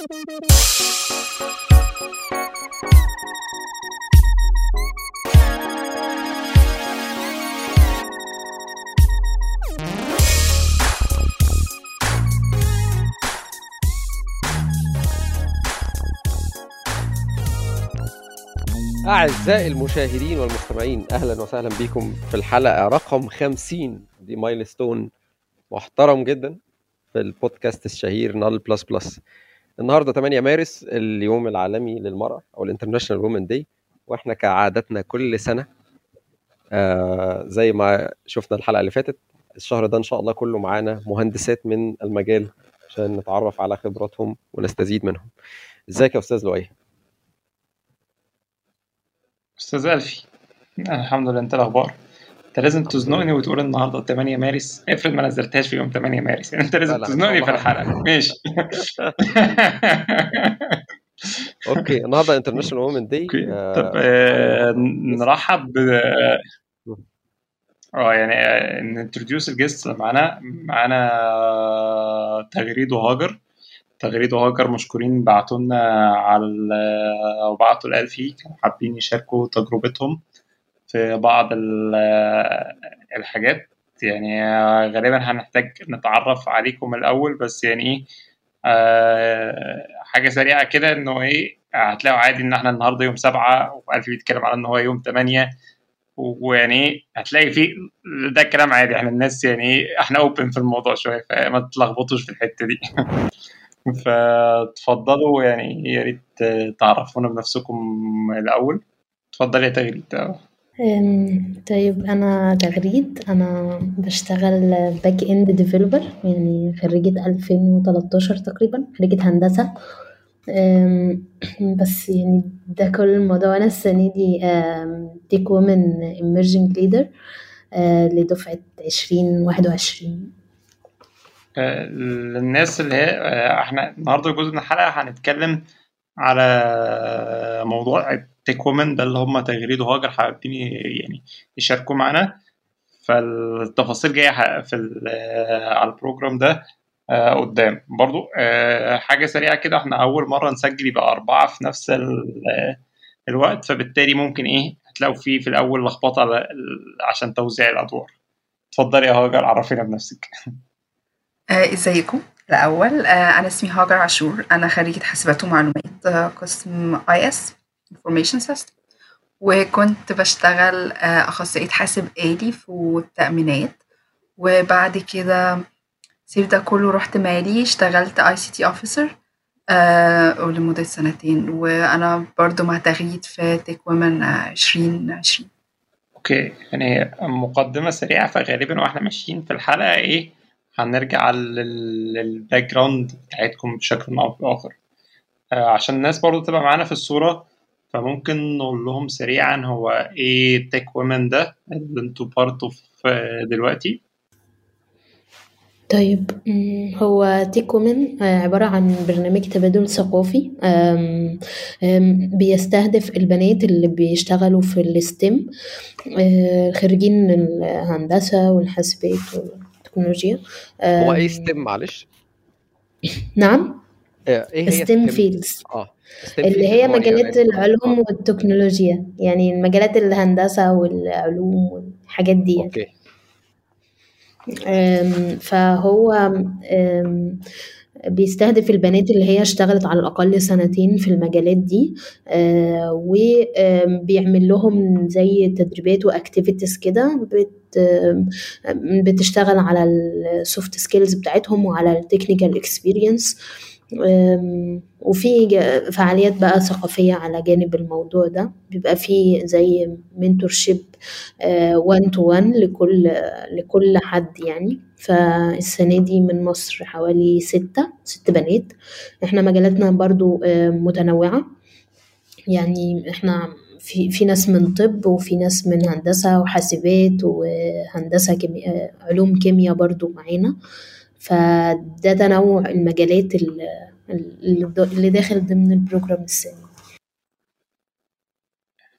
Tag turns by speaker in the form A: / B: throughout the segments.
A: أعزائي المشاهدين والمستمعين أهلا وسهلا بكم في الحلقة رقم 50 دي مايلستون. محترم جدا في البودكاست الشهير نال بلس بلس. النهارده 8 مارس اليوم العالمي للمرأة أو ال International Women Day وإحنا كعادتنا كل سنة آه زي ما شفنا الحلقة اللي فاتت الشهر ده إن شاء الله كله معانا مهندسات من المجال عشان نتعرف على خبراتهم ونستزيد منهم. إزيك يا أستاذ لؤي؟
B: أستاذ ألفي الحمد لله. أنت الأخبار؟ انت لازم تزنقني وتقول النهارده 8 مارس. افرض ما نزلتهاش في يوم 8 مارس. يعني انت
A: لا
B: لازم تزنقني في الحلقة. ماشي.
A: okay النهارده International Women
B: Day طب آه، نرحب ب آه يعني ن introduce ال guest اللي معانا. معانا تغريد وهاجر تغريد وهاجر مشكورين بعتوا لنا على ال- أو بعتوا الالفي كانوا حابين يشاركوا تجربتهم. في بعض ال- الحاجات. يعني غالبا هنحتاج نتعرف عليكم الأول بس يعني إيه آه، حاجة سريعة كده إنه إيه هتلاقوا عادي إن إحنا النهاردة يوم سبعة وألف بيتكلم على إن هو يوم تمانية. ويعني إيه هتلاقي في ده كلام عادي. إحنا الناس يعني إيه إحنا أوبن في الموضوع شوية فما تتلخبطوش في الحتة دي. فتفضلوا يعني يا ريت تعرفونا بنفسكم الأول. اتفضل يا تغريد
C: طيب أنا تغريد أنا بشتغل backend developer يعني خريجة 2013 تقريبا خريجة هندسة. بس يعني ده كل الموضوع أنا السنة دي TechWomen emerging leader آه، لدفعة عشرين واحد وعشرين.
B: آه، للناس اللي هي آه، إحنا النهارده جزء من الحلقة هنتكلم على موضوع التيك وومن ده اللي هم تغريد وهاجر حابين يعني يشاركوا معانا. فالتفاصيل جاية في على البروجرام ده آه، قدام. برضو آه، حاجة سريعة كده إحنا أول مرة نسجل يبقى أربعة في نفس ال- الوقت. فبالتالي ممكن إيه هتلاقوا فيه في الأول لخبطة عشان توزيع الأدوار. اتفضلي يا هاجر عرفينا بنفسك.
D: آه، إزيكم؟ الأول آه، أنا اسمي هاجر عاشور. أنا خريجة حاسبات ومعلومات قسم IS Information System وكنت بشتغل آه، أخصائية حاسب آلي في التأمينات. وبعد كده سيب ده كله رحت مالي اشتغلت ICT officer لمدة سنتين. وأنا برضو مع تغريد في TechWomen عشرين عشرين.
B: okay. يعني مقدمة سريعة فغالبا وإحنا ماشيين في الحلقة إيه هنرجع لل- لل background بتاعتكم بشكل أو بآخر. آه، عشان الناس برضو تبقى معانا في الصورة فممكن نقول لهم سريعا هو إيه TechWomen ده اللي أنتوا بارتوا في دلوقتي؟
C: طيب هو TechWomen آه، عبارة عن برنامج تبادل ثقافي بيستهدف البنات اللي بيشتغلوا في ال STEM خريجين الهندسة والحاسبات والتكنولوجيا
A: هو
C: إيه
A: STEM معلش.
C: نعم؟
A: آه، إيه هي
C: STEM
A: fields آه.
C: اللي هي مجالات العلوم والتكنولوجيا يعني مجالات الهندسة والعلوم والحاجات دي يعني.
A: okay.
C: أم، فهو أم، بيستهدف البنات اللي هي اشتغلت على الأقل سنتين في المجالات دي وبيعمل لهم زي تدريبات و activities كده بتشتغل على ال soft skills بتاعتهم وعلى ال technical experience وفي فعاليات بقى ثقافية على جانب الموضوع ده. بيبقى فيه زي mentorship one to one لكل لكل حد يعني. فالسنة دي من مصر حوالي ستة ست بنات. إحنا مجالاتنا برضو آه، متنوعة. يعني إحنا في في ناس من طب وفي ناس من هندسة وحاسبات وهندسة كيمي... آه، علوم كيمياء برضو معانا. فده تنوع المجالات ال- ال- اللي داخل ضمن ال program السني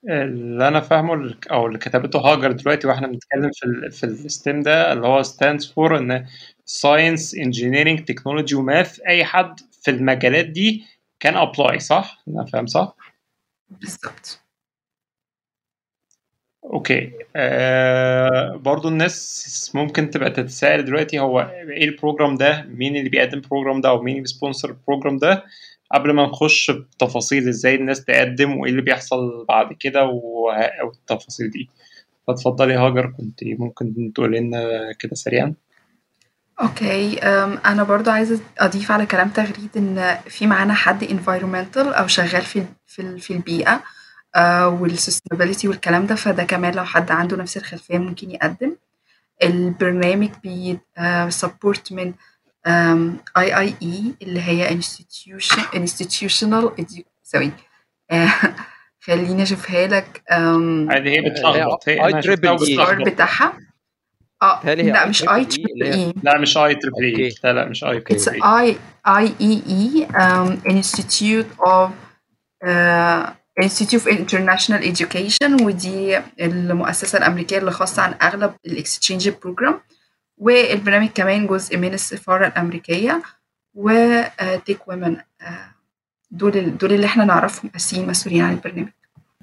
B: اللي أنا فاهمه أو اللي كتبته هاجر دلوقتي وإحنا بنتكلم في ال في ال STEM ده اللي هو stands for إن science engineering technology و math أي حد في المجالات دي كان apply صح؟ أنا فاهم صح؟
D: بالظبط
B: okay. آه برضو الناس ممكن تبقى تتساءل دلوقتي هو إيه ال program ده؟ مين اللي بيقدم ال program ده؟ أو مين اللي بي sponsor ال program ده؟ قبل ما نخش بتفاصيل إزاي الناس تقدم وايه اللي بيحصل بعد كده والتفاصيل دي. فتفضلي هاجر كنت ممكن تقولي لنا كده سريعا؟
D: okay. أنا برضو عايزة اضيف على كلام تغريد ان في معانا حد environmental أو شغال في في في البيئة. وال sustainability والكلام ده فده كمان لو حد عنده نفس الخلفية ممكن يقدم. البرنامج بي support من IIE اللي هي institution institutional edu- sorry خليني أشوفها لك. أم،
B: عادي هي بتلخبط هي
A: triple
B: شفتها
A: E.
D: الار
B: وبتلخبط
D: بتاعها. آه
A: بتهيألي هي
D: لا
A: I
D: مش اي
A: E.
D: تريبل
A: اللي هي-
D: اي
B: لا مش اي تريبل اي
A: أوكي.
B: لا لا مش اي
A: أوكي.
D: It's
B: تريبل
D: I IEE um, Institute of uh, Institute of International Education ودي المؤسسة الأمريكية اللي خاصة عن أغلب الاكستشينج بروجرام والبرنامج كمان جزء من السفارة الأمريكية و TechWomen دول ال- دول اللي إحنا نعرفهم أساسيين مسؤولين عن البرنامج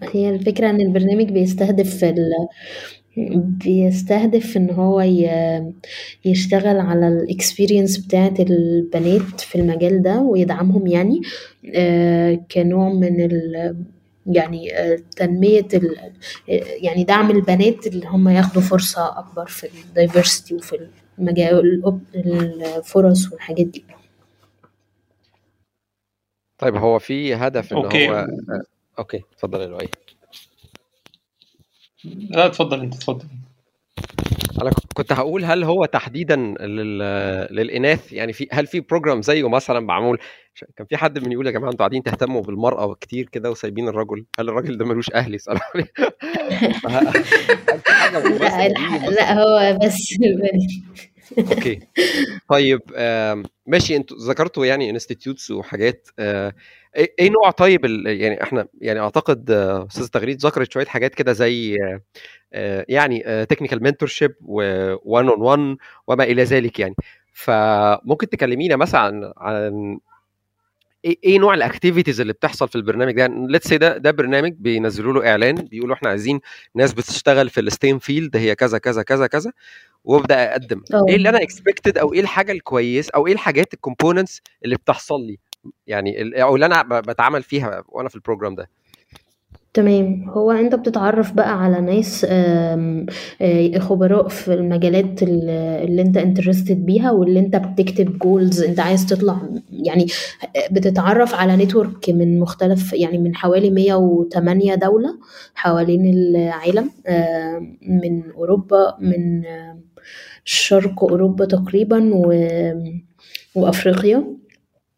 C: هي الفكرة إن البرنامج بيستهدف ال... بيستهدف إن هو. يشتغل على ال experience بتاعت البنات في المجال ده ويدعمهم يعني آه، كنوع من ال... يعني آه، تنمية ال... يعني دعم البنات اللي هم ياخدوا فرصة أكبر في ال diversity وفي المجال الفرص والحاجات دي.
A: طيب هو في هدف ان
B: okay.
A: هو آه، okay اتفضل يا لؤي.
B: لا اتفضل أنت اتفضل.
A: أنا كنت هقول هل هو تحديدا لل... للإناث؟ يعني في هل في program زيه مثلا معمول؟ كان في حد من يقول يا جماعة أنتوا قاعدين تهتموا بالمرأة كتير كده وسايبين الرجل؟ هل الراجل ده ملوش أهل؟ يسالوا عليه
C: لا لا هو بس
A: okay. طيب ماشي أنتوا ذكرتوا يعني institutes وحاجات آه، إيه إيه نوع طيب يعني إحنا يعني أعتقد آه، أستاذ تغريد ذكرت شوية حاجات كده زي آه، آه، يعني technical mentorship one on one وما إلى ذلك يعني. فممكن تكلمينا مثلا عن عن إيه إيه نوع ال activities اللي بتحصل في البرنامج ده؟ let's say ده ده برنامج بينزلوا له إعلان بيقولوا إحنا عايزين ناس بتشتغل في ال STEM field هي كذا كذا كذا كذا وأبدأ أقدم.
C: آه.
A: إيه اللي أنا expected أو إيه الحاجة الكويس أو إيه الحاجات ال components اللي بتحصل لي؟ يعني أو اللي أنا بتعامل فيها وأنا في ال program ده.
C: تمام. هو أنت بتتعرف بقى على ناس آه، خبراء في المجالات ال- اللي أنت interested بيها واللي أنت بتكتب goals أنت عايز تطلع يعني بتتعرف على network من مختلف يعني من حوالي 108 دولة حوالين العالم آم، من أوروبا من شرق أوروبا تقريبا وأفريقيا.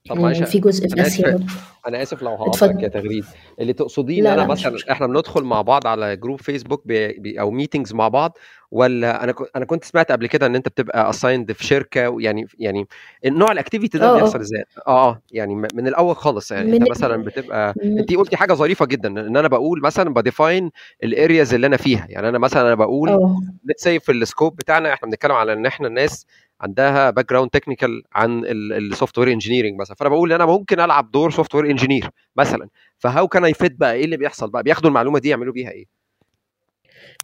A: طب معلش
C: وفي جزء في
A: أنا
C: آسيا
A: آسف
C: برضه.
A: أنا آسف لو هقاطعك يا تغريد. اللي تقصديه إن
C: لا
A: أنا
C: لا مش
A: مثلا إحنا بندخل مع بعض على group فيسبوك بي بي أو meetings مع بعض ولا أنا أنا كنت سمعت قبل كده إن أنت بتبقى assigned في شركة يعني يعني النوع ال activity ده
C: آه
A: بيحصل
C: آه.
A: إزاي؟ آه آه يعني م- من الأول خالص يعني أنت
C: من
A: مثلا بتبقى انت قلتي حاجة ظريفة جدا إن أنا بقول مثلا ب define ال areas اللي أنا فيها. يعني أنا مثلا أنا بقول
C: آه.
A: let's say في ال scope بتاعنا إحنا بنتكلم على إن إحنا الناس عندها background technical عن ال software engineering مثلا. فأنا بقول ان أنا ممكن ألعب دور software engineer مثلا. ف how can I fit بقى؟ إيه اللي بيحصل بقى؟ بياخدوا المعلومة دي يعملوا بيها إيه؟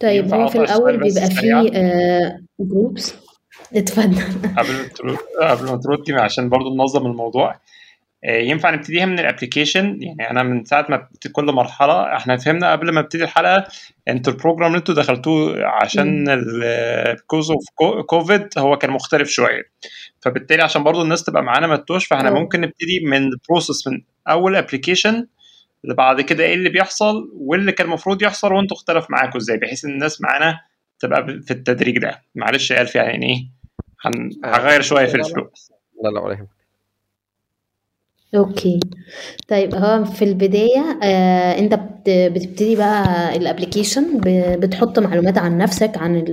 C: طيب هو في
B: بس
C: بيبقى فيه groups اتفضل.
B: قبل ما ترد قبل ما تردي عشان برضو ننظم الموضوع. آه، ينفع نبتديها من ال application يعني أنا من ساعة ما كل مرحلة إحنا فهمنا قبل ما ابتدي الحلقة أنتوا ال program اللي أنتوا دخلتوه عشان. because of COVID هو كان مختلف شوية. فبالتالي عشان برضو الناس تبقى معانا ما تتوهش فاحنا ممكن نبتدي من ال process من أول application اللي بعد كده إيه اللي بيحصل واللي كان المفروض يحصل وأنتوا اختلف معاكم إزاي بحيث إن الناس معانا تبقى في التدريج ده. معلش يا ألف يعني إيه
A: آه
B: هغير شوية في
A: لا لا.
B: ال flow.
A: لا لا ولا يهمك
C: okay طيب هو في البداية آه انت بتبتدي بقى ال application بتحط معلومات عن نفسك عن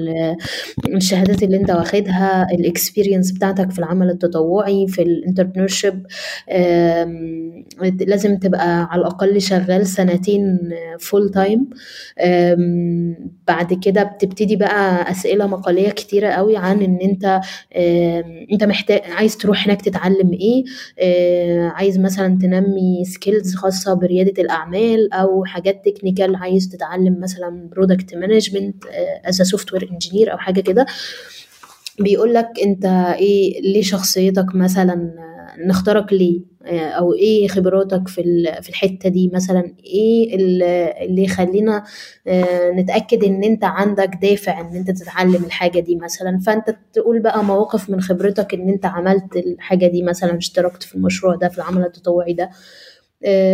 C: الشهادات اللي انت واخدها ال experience بتاعتك في العمل التطوعي في ال entrepreneurship لازم تبقى على الأقل شغال سنتين full time بعد كده بتبتدي بقى أسئلة مقالية كتيرة قوي عن إن انت انت محتاج عايز تروح هناك تتعلم إيه عايز مثلا تنمي skills خاصة بريادة الأعمال أو حاجات technical عايز تتعلم مثلا product management as software engineer أو حاجة كده. بيقول لك أنت إيه ليه شخصيتك مثلا نختارك ليه؟ أو إيه خبراتك في في الحتة دي؟ مثلا إيه اللي يخلينا نتأكد إن أنت عندك دافع إن أنت تتعلم الحاجة دي مثلا؟ فأنت تقول بقى مواقف من خبرتك إن أنت عملت الحاجة دي مثلا اشتركت في المشروع ده في العمل التطوعي ده.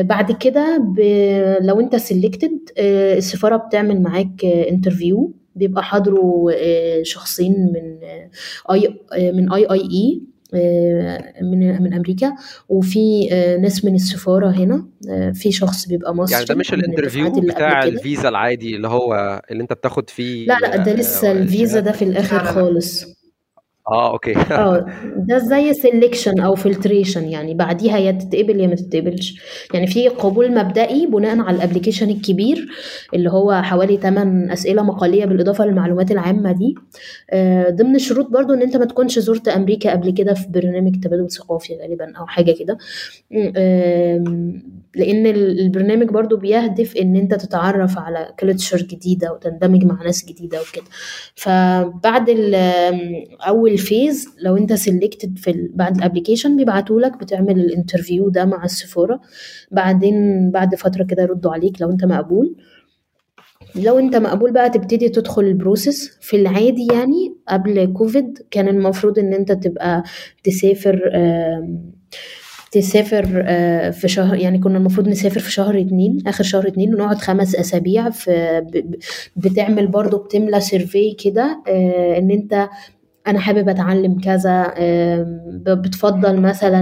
C: بعد كده. لو أنت selected السفارة بتعمل معاك interview بيبقى حاضره شخصين من I من IIE من من أمريكا وفي ناس من السفارة هنا في شخص بيبقى مصري
A: يعني ده مش ال interview بتاع الفيزا العادي اللي هو اللي انت بتاخد فيه
C: لا لا ده لسه الفيزا ده في الآخر خالص.
A: آه okay.
C: آه ده زي selection أو filtration يعني بعديها يا تتقبل يا ما تتقبلش. يعني في قبول مبدئي بناء على ال application الكبير اللي هو حوالي 8 أسئلة مقالية بالإضافة للمعلومات العامة دي. آه ضمن الشروط برضو إن أنت ما تكونش زرت أمريكا قبل كده في برنامج تبادل ثقافي غالبا أو حاجة كده. لأن البرنامج برضو بيهدف إن أنت تتعرف على culture جديدة وتندمج مع ناس جديدة وكده. فبعد أول phase لو انت selected في بعد ال application بيبعتوا لك بتعمل ال interview ده مع السفارة. بعدين بعد فترة كده يردوا عليك لو انت مقبول. لو انت مقبول بقى تبتدي تدخل ال process في العادي يعني قبل كوفيد كان المفروض إن انت تبقى تسافر تسافر في شهر يعني كنا المفروض نسافر في شهر اتنين آخر شهر اتنين ونقعد خمس أسابيع في بتعمل برضو بتملى survey كده إن انت أنا حابب أتعلم كذا بتفضل مثلا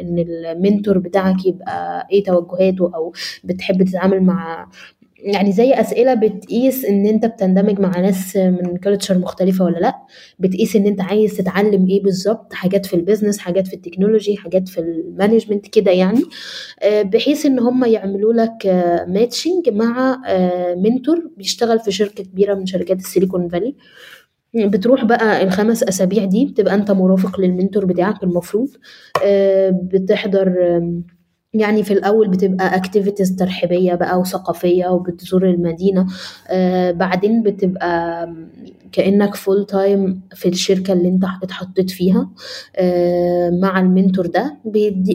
C: إن ال mentor بتاعك يبقى إيه توجهاته أو بتحب تتعامل مع يعني زي أسئلة بتقيس إن أنت بتندمج مع ناس من culture مختلفة ولا لأ بتقيس إن أنت عايز تتعلم إيه بالظبط حاجات في ال business حاجات في ال technology حاجات في ال management كده يعني بحيث إن هم يعملوا لك matching مع mentor بيشتغل في شركة كبيرة من شركات السيليكون فالي. بتروح بقى الخمس أسابيع دي بتبقى أنت مرافق لل mentor بتاعك المفروض. بتحضر يعني في الأول بتبقى activities ترحيبية بقى وثقافية وبتزور المدينة. آه بعدين بتبقى كأنك full time في الشركة اللي انت اتحطيت فيها. آه مع ال mentor ده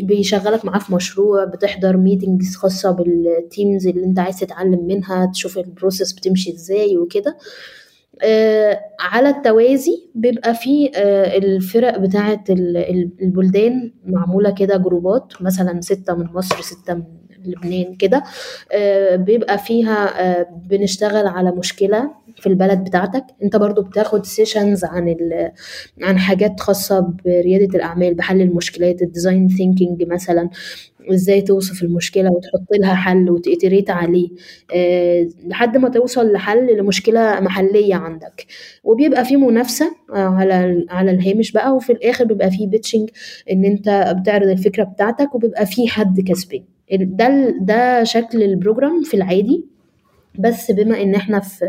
C: بيشغلك معاه في مشروع بتحضر meetings خاصة بال teams اللي انت عايز تتعلم منها تشوف ال process بتمشي إزاي وكده. آه على التوازي بيبقى في آه الفرق بتاعة البلدان معمولة كده جروبات مثلا ستة من مصر ستة من لبنان كده. آه بيبقى فيها بنشتغل على مشكلة في البلد بتاعتك انت برضو بتاخد sessions عن عن حاجات خاصة بريادة الأعمال بحل المشكلات ال design thinking مثلا إزاي توصف المشكلة وتحط لها حل وت iterate عليه. أه لحد ما توصل لحل لمشكلة محلية عندك. وبيبقى في منافسة على على الهامش بقى وفي الآخر بيبقى في pitching إن أنت بتعرض الفكرة بتاعتك وبيبقى في حد كسبان. ده ده شكل ال program في العادي. بس بما إن إحنا في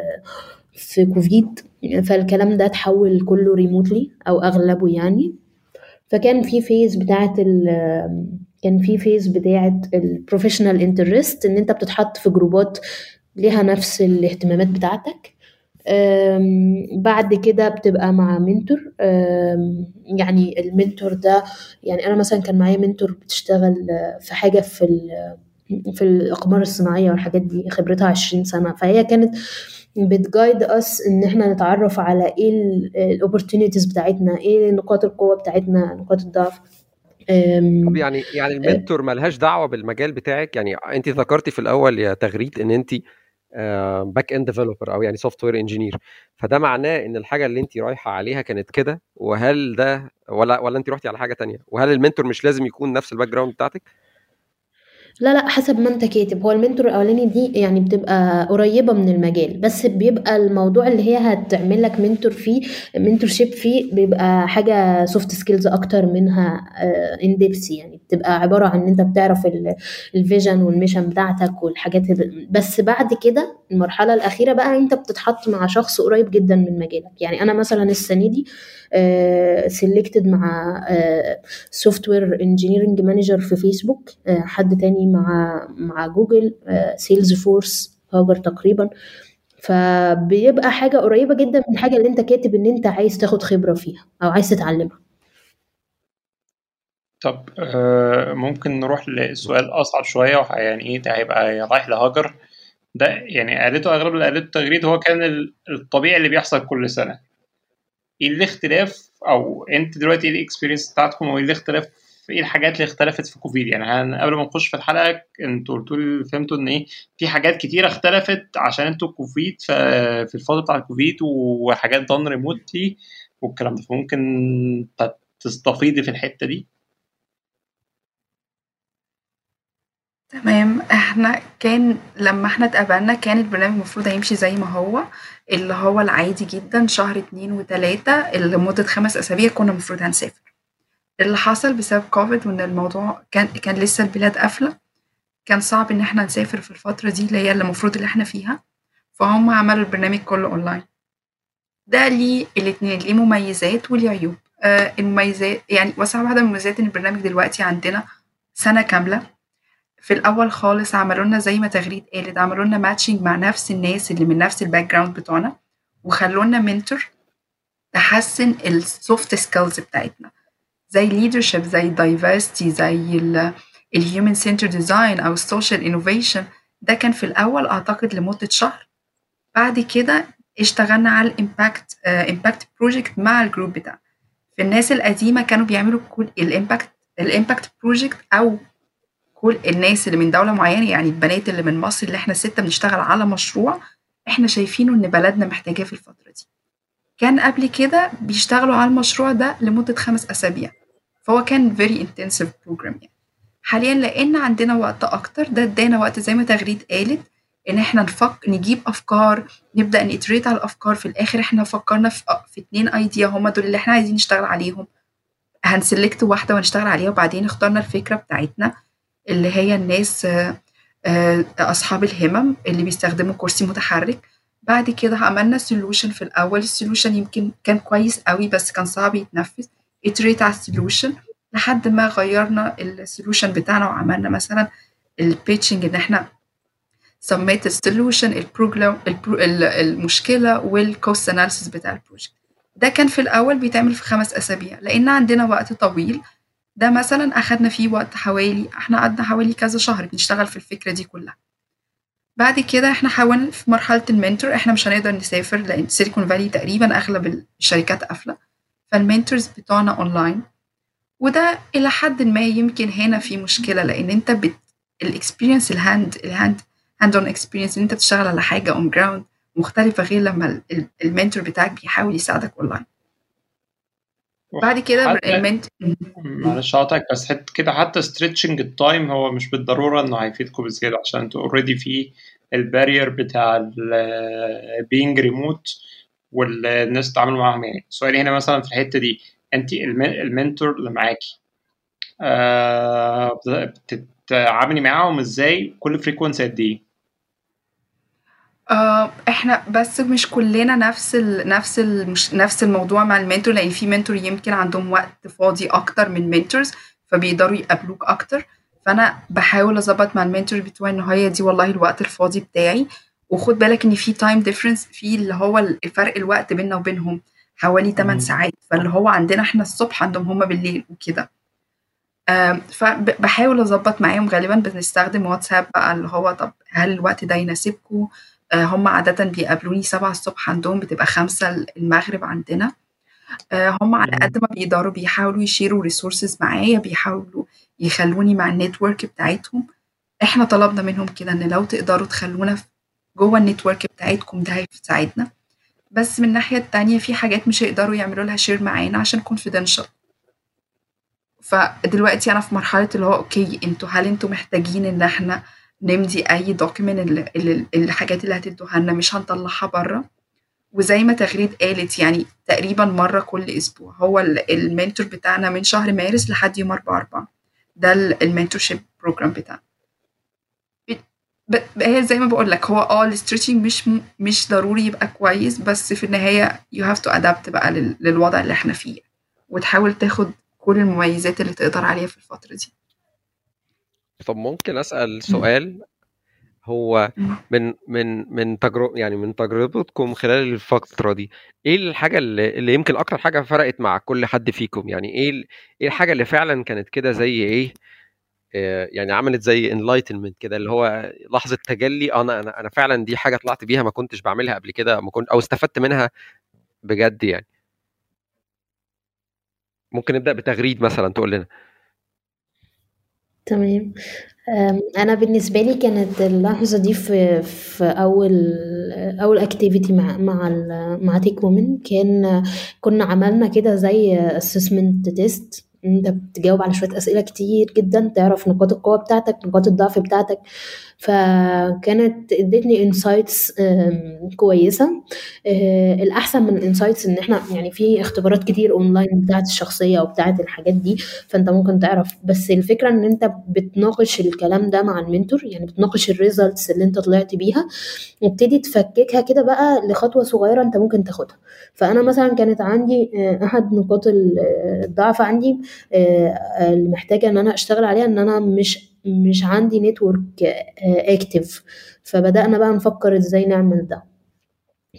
C: في كوفيد فالكلام ده اتحول كله remotely أو أغلبه يعني. فكان في phase بتاعه كان في phase بتاعه ال professional interest إن أنت بتتحط في جروبات ليها نفس الاهتمامات بتاعتك. بعد كده بتبقى مع mentor يعني ال mentor ده يعني أنا مثلا كان معايا mentor بتشتغل في حاجة في في الإقمار الصناعية والحاجات دي خبرتها 20 سنة. فهي كانت بت guide us إن إحنا نتعرف على إيه ال opportunities بتاعتنا إيه نقاط القوة بتاعتنا نقاط الضعف.
A: طب يعني يعني ال mentor ملهاش دعوة بالمجال بتاعك؟ يعني أنت ذكرتي في الأول يا تغريد إن أنت back end developer أو يعني software engineer فده معناه إن الحاجة اللي أنت رايحة عليها كانت كده؟ وهل ده ولا ولا أنت رحتي على حاجة تانية؟ وهل ال mentor مش لازم يكون نفس ال background بتاعتك؟
C: لا لا حسب ما انت كاتب. هو ال mentor الأولاني دي يعني بتبقى قريبة من المجال بس بيبقى الموضوع اللي هي هتعمل لك mentor فيه mentorship فيه بيبقى حاجة soft skills أكتر منها in depth يعني. بتبقى عبارة عن إن أنت بتعرف ال vision وال mission بتاعتك والحاجات بس بعد كده المرحلة الأخيرة بقى أنت بتتحط مع شخص قريب جدا من مجالك. يعني أنا مثلا السنة دي selected مع software engineering manager في فيسبوك حد تاني مع مع Google Salesforce هاجر تقريبا. فبيبقى حاجة قريبة جدا من الحاجة اللي انت كاتب ان انت عايز تاخد خبرة فيها أو عايز تتعلمها.
B: طب ممكن نروح لسؤال أصعب شوية يعني إيه ده هيبقى رايح لهاجر. ده يعني قالته أغلب اللي قالته التغريد هو كان الطبيعي اللي بيحصل كل سنة. إيه الاختلاف أو انت دلوقتي إيه ال experience بتاعتكم وايه الاختلاف إيه الحاجات اللي اختلفت في كوفيد؟ يعني قبل ما نخش في الحلقة أنتوا قلتوا لي فهمتوا ان إيه في حاجات كتيرة اختلفت عشان أنتوا كوفيد في الفترة بتاع الكوفيد وحاجات done remotely والكلام ده. فممكن تستفيضي في الحتة دي؟
D: تمام. إحنا كان لما إحنا اتقابلنا كان البرنامج المفروض هيمشي زي ما هو اللي هو العادي جدا شهر اتنين وتلاتة لمدة خمس أسابيع كنا المفروض هنسافر. اللي حصل بسبب كوفيد وإن الموضوع كان كان لسه البلاد قافلة كان صعب إن إحنا نسافر في الفترة دي اللي هي اللي المفروض اللي إحنا فيها فهم عملوا البرنامج كله أونلاين ده ليه الاتنين ليه مميزات وليه عيوب آه المميزات يعني واسع واحدة من المميزات إن البرنامج دلوقتي عندنا سنة كاملة في الأول خالص عملوا لنا زي ما تغريد قالت عملوا لنا matching مع نفس الناس اللي من نفس ال background بتوعنا وخلوا لنا mentor تحسن ال soft skills بتاعتنا. زي leadership زي diversity زي ال human center design أو ال social innovation ده كان في الأول أعتقد لمدة شهر. بعد كده اشتغلنا على ال impact impact project مع ال group بتاعنا. في الناس القديمة كانوا بيعملوا كل ال impact ال impact project أو كل الناس اللي من دولة معينة يعني البنات اللي من مصر اللي إحنا ستة بنشتغل على مشروع إحنا شايفينه إن بلدنا محتاجاه في الفترة دي. كان قبل كده بيشتغلوا على المشروع ده لمدة خمس أسابيع. فهو كان very intensive program يعني. حاليا لأن عندنا وقت أكتر ده ادانا وقت زي ما تغريد قالت إن إحنا نفك نجيب أفكار نبدأ نتريت على الأفكار. في الآخر إحنا فكرنا في, في اتنين ايديا هما دول اللي إحنا عايزين نشتغل عليهم. هنسلكت واحدة ونشتغل عليها وبعدين اخترنا الفكرة بتاعتنا. اللي هي الناس أصحاب الهمم اللي بيستخدموا كرسي متحرك. بعد كده عملنا solution في الأول. ال solution يمكن كان كويس قوي بس كان صعب يتنفذ. iterate على ال solution لحد ما غيرنا ال solution بتاعنا وعملنا مثلا ال pitching إن إحنا submit ال solution ال problem المشكلة وال cost analysis بتاع ال project ده كان في الأول بيتعمل في خمس أسابيع لأن عندنا وقت طويل. ده مثلا أخدنا فيه وقت حوالي إحنا قعدنا حوالي كذا شهر بنشتغل في الفكرة دي كلها. بعد كده إحنا حاولنا في مرحلة ال mentor إحنا مش هنقدر نسافر لأن Silicon Valley تقريبا أغلب الشركات قافلة فال mentors بتوعنا أونلاين وده إلى حد ما يمكن هنا في مشكلة لأن أنت بت ال experience ال hand ال hand hand on experience إن أنت بتشتغل على حاجة on ground مختلفة غير لما ال mentor بتاعك بيحاول يساعدك اونلاين بعد كده ال ment
B: معلش هقطعك بس حت كده حتى stretching ال time هو مش بالضرورة إنه هيفيدكم بزيادة عشان أنتوا already في ال barrier بتاع ال being remote والناس تتعامل معاهم يعني. سؤالي هنا مثلا في الحتة دي انت ال mentor اللي معاكي آه بتتعاملي معاهم إزاي؟ كل frequency قد إيه؟
D: آه إحنا بس مش كلنا نفس ال نفس ال مش نفس الموضوع مع ال mentor لأن في mentor يمكن عندهم وقت فاضي أكتر من mentors فبيقدروا يقابلوك أكتر. فأنا بحاول أظبط مع ال mentor بتوعي ان هي دي والله الوقت الفاضي بتاعي. وخد بالك إن في time difference في اللي هو الفرق الوقت بيننا وبينهم حوالي 8 ساعات. فاللي هو عندنا إحنا الصبح عندهم هم بالليل وكده. فبحاول أظبط معاهم. غالبا بنستخدم واتساب بقى اللي هو طب هل الوقت ده يناسبكم؟ هم عادة بيقابلوني سبعة الصبح عندهم بتبقى خمسة المغرب عندنا. هم على قد ما بيقدروا بيحاولوا ي share وا resources معايا بيحاولوا يخلوني مع ال network بتاعتهم. إحنا طلبنا منهم كده إن لو تقدروا تخلونا جوه ال network بتاعتكم ده هيساعدنا. بس من الناحية التانية في حاجات مش هيقدروا يعملوا لها share معانا عشان confidential. فدلوقتي أنا في مرحلة اللي هو okay أنتوا هل أنتوا محتاجين إن إحنا نمضي أي document الحاجات اللي هتدوها لنا مش هنطلعها بره. وزي ما تغريد قالت يعني تقريبا مرة كل أسبوع. هو ال mentor بتاعنا من شهر مارس لحد يوم 4 4 ده ال mentorship program بتاعنا. هي زي ما بقول لك هو آه ال stretching مش مش ضروري يبقى كويس بس في النهاية you have to adapt بقى للوضع اللي إحنا فيه. وتحاول تاخد كل المميزات اللي تقدر عليها في الفترة دي.
A: طب ممكن أسأل سؤال؟ هو من من من تجربه يعني من تجربتكم خلال الفترة دي إيه الحاجة اللي, اللي يمكن أكتر حاجة فرقت مع كل حد فيكم؟ يعني إيه إيه الحاجة اللي فعلا كانت كده زي إيه يعني عملت زي انلايتنمنت كده اللي هو لحظة تجلي أنا أنا أنا فعلا دي حاجة طلعت بيها ما كنتش بعملها قبل كده ما كنت أو استفدت منها بجد يعني. ممكن نبدأ بتغريد مثلا تقول لنا.
C: تمام. أنا بالنسبة لي كانت اللحظة دي في في أول أول activity مع مع مع Tech Women كان كنا عملنا كده زي assessment test أنت بتجاوب على شوية أسئلة كتير جدا تعرف نقاط القوة بتاعتك نقاط الضعف بتاعتك. فكانت ادتني insights كويسة. الأحسن من ال insights إن إحنا يعني في اختبارات كتير اونلاين بتاعت الشخصية وبتاعت الحاجات دي فأنت ممكن تعرف. بس الفكرة إن أنت بتناقش الكلام ده مع ال mentor يعني بتناقش ال results اللي أنت طلعت بيها وابتدي تفككها كده بقى لخطوة صغيرة أنت ممكن تاخدها. فأنا مثلا كانت عندي أحد نقاط الضعف عندي اللي محتاجة إن أنا أشتغل عليها إن أنا مش مش عندي network active فبدأنا بقى نفكر إزاي نعمل ده.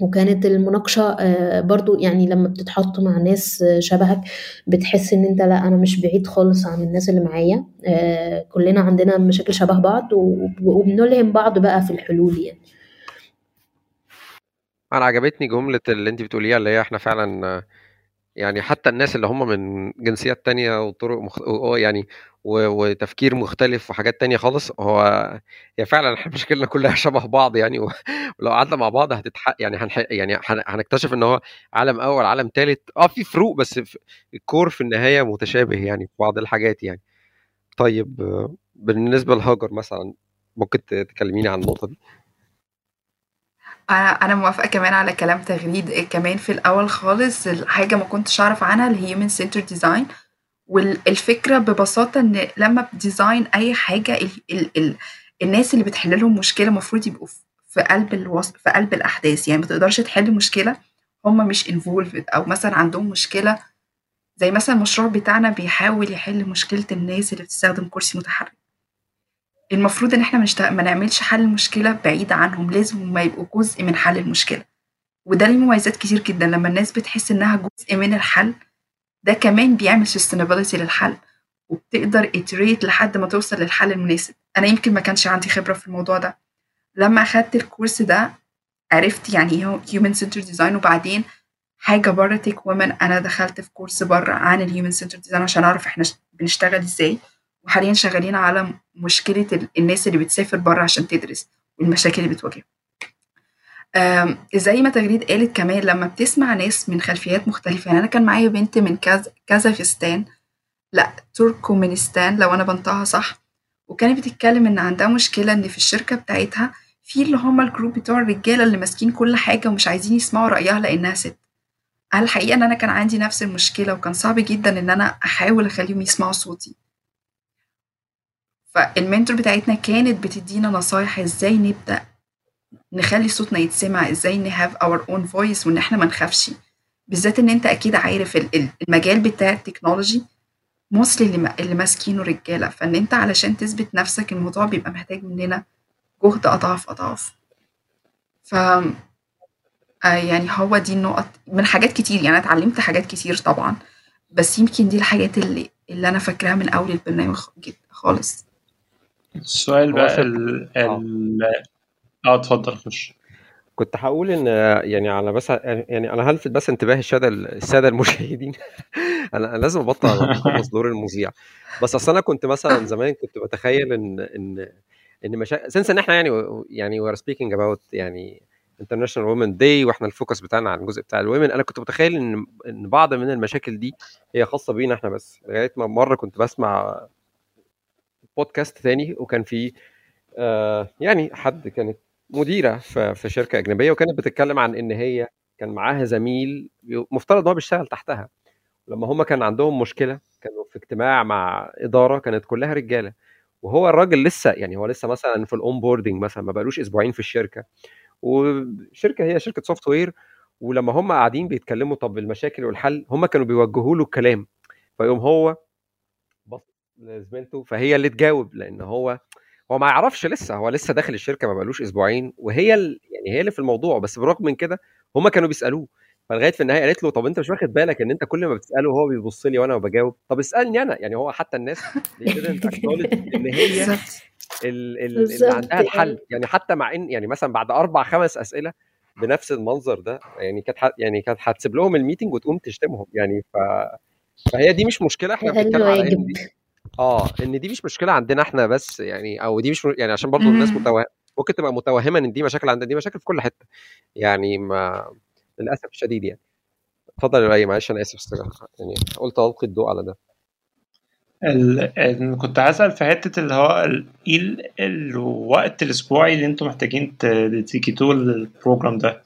C: وكانت المناقشة برضو يعني لما بتتحط مع ناس شبهك بتحس إن أنت لأ أنا مش بعيد خالص عن الناس اللي معايا. كلنا عندنا مشاكل شبه بعض وبنلهم بعض بقى في الحلول يعني.
A: أنا عجبتني جملة اللي أنت بتقوليها اللي هي إحنا فعلا يعني حتى الناس اللي هم من جنسيات تانية وطرق مخ... يعني و... وتفكير مختلف وحاجات تانية خالص هو هي فعلا إحنا مشاكلنا كلها شبه بعض يعني و... ولو قعدنا مع بعض هتتحق يعني هنح... يعني هن... هنكتشف إن هو عالم أول عالم ثالث آه في فروق بس في... ال core في النهاية متشابه يعني في بعض الحاجات يعني. طيب بالنسبة لهاجر مثلا ممكن تكلميني عن النقطة دي؟
D: أنا أنا موافقة كمان على كلام تغريد. كمان في الأول خالص الحاجة ما كنتش أعرف عنها ال human centered design والفكرة ببساطة إن لما ب design أي حاجة ال ال ال الناس اللي بتحل لهم مشكلة المفروض يبقوا في قلب الوصف في قلب الأحداث. يعني ما تقدرش تحل مشكلة هم مش انفولفد أو مثلا عندهم مشكلة زي مثلا المشروع بتاعنا بيحاول يحل مشكلة الناس اللي بتستخدم كرسي متحرك. المفروض إن إحنا منشت... ما نعملش حل المشكلة بعيد عنهم لازم هم يبقوا جزء من حل المشكلة. وده ليه مميزات كتير جدا لما الناس بتحس إنها جزء من الحل ده كمان بيعمل sustainability للحل وبتقدر iterate لحد ما توصل للحل المناسب. أنا يمكن ما كانش عندي خبرة في الموضوع ده. لما أخدت الكورس ده عرفت يعني إيه human centered design وبعدين حاجة بره Tech Women أنا دخلت في كورس بره عن ال human centered design عشان أعرف إحنا بنشتغل إزاي. وحاليا شغالين على مشكلة الناس اللي بتسافر بره عشان تدرس والمشاكل اللي بتواجهها زي ما تغريد قالت كمان لما بتسمع ناس من خلفيات مختلفة يعني أنا كان معايا بنت من كاز... كازاخستان لا تركمانستان لو أنا بنطقها صح وكانت بتتكلم إن عندها مشكلة إن في الشركة بتاعتها في اللي هما ال group بتوع الرجالة اللي ماسكين كل حاجة ومش عايزين يسمعوا رأيها لأنها ست. الحقيقة إن أنا كان عندي نفس المشكلة وكان صعب جدا إن أنا أحاول أخليهم يسمعوا صوتي. فال mentor بتاعتنا كانت بتدينا نصايح إزاي نبدأ نخلي صوتنا يتسمع إزاي ن have our own voice وان إحنا ما نخافش. بالذات ان انت أكيد عارف المجال بتاع التكنولوجي موصل اللي, اللي ماسكينه رجالة. فان انت علشان تثبت نفسك الموضوع بيبقى محتاج مننا جهد أضعاف أضعاف. ف يعني هو دي النقط. من حاجات كتير يعني اتعلمت حاجات كتير طبعا بس يمكن دي الحاجات اللي اللي أنا فاكراها من أول البرنامج خالص.
B: السؤال بقى ال ال آه اتفضل خش.
A: كنت هقول إن يعني على بس يعني أنا هلفت بس انتباه الساده السادة المشاهدين. أنا أنا لازم أبطل اخلص دور المذيع. بس أصل أنا كنت مثلا زمان كنت بتخيل إن إن إن مشا... since إن إحنا يعني يعني we are speaking about يعني international women day وإحنا ال focus بتاعنا على الجزء بتاع ال women أنا كنت متخيل إن إن بعض من المشاكل دي هي خاصة بينا إحنا بس. لغاية ما مرة كنت بسمع بودكاست تاني وكان في آه يعني حد كانت مديرة في شركة أجنبية وكانت بتتكلم عن إن هي كان معاها زميل مفترض إن هو بيشتغل تحتها. لما هم كان عندهم مشكلة كانوا في اجتماع مع إدارة كانت كلها رجالة. وهو الراجل لسه يعني هو لسه مثلا في ال onboarding مثلا ما بقالوش أسبوعين في الشركة. وشركه هي شركة software ولما هم قاعدين بيتكلموا طب المشاكل والحل هم كانوا بيوجهوا له الكلام. فيقوم هو لزميلته فهي اللي تجاوب لأن هو هو ما يعرفش لسه هو لسه داخل الشركة ما بقالوش أسبوعين وهي ال... يعني هي اللي في الموضوع بس بالرغم من كده هم كانوا بيسألوه فلغاية في النهاية قالت له طب أنت مش واخد بالك إن أنت كل ما بتسأله هو بيبص لي وأنا بجاوب؟ طب اسألني أنا. يعني هو حتى الناس إن هي ال- ال- اللي عندها الحل. يعني. حتى مع إن يعني مثلا بعد أربع خمس أسئلة بنفس المنظر ده يعني كانت ح- يعني كانت هتسيب لهم الميتنج وتقوم تشتمهم يعني ف فهي دي مش مشكلة إحنا بنتكلم على دي آه إن دي مش مشكلة عندنا إحنا بس يعني أو دي مش يعني عشان برضو الناس متوه... ممكن تبقى متوهمة إن دي مشاكل عندنا دي مشاكل في كل حتة يعني ما للأسف الشديد يعني. اتفضل يا معلش أنا آسف. يعني قلت ألقي الضوء على ده.
B: ال... كنت هسأل في حتة اللي هو إيه ال- الوقت الأسبوعي اللي أنتوا محتاجين تديكيتوه للبروجرام ده؟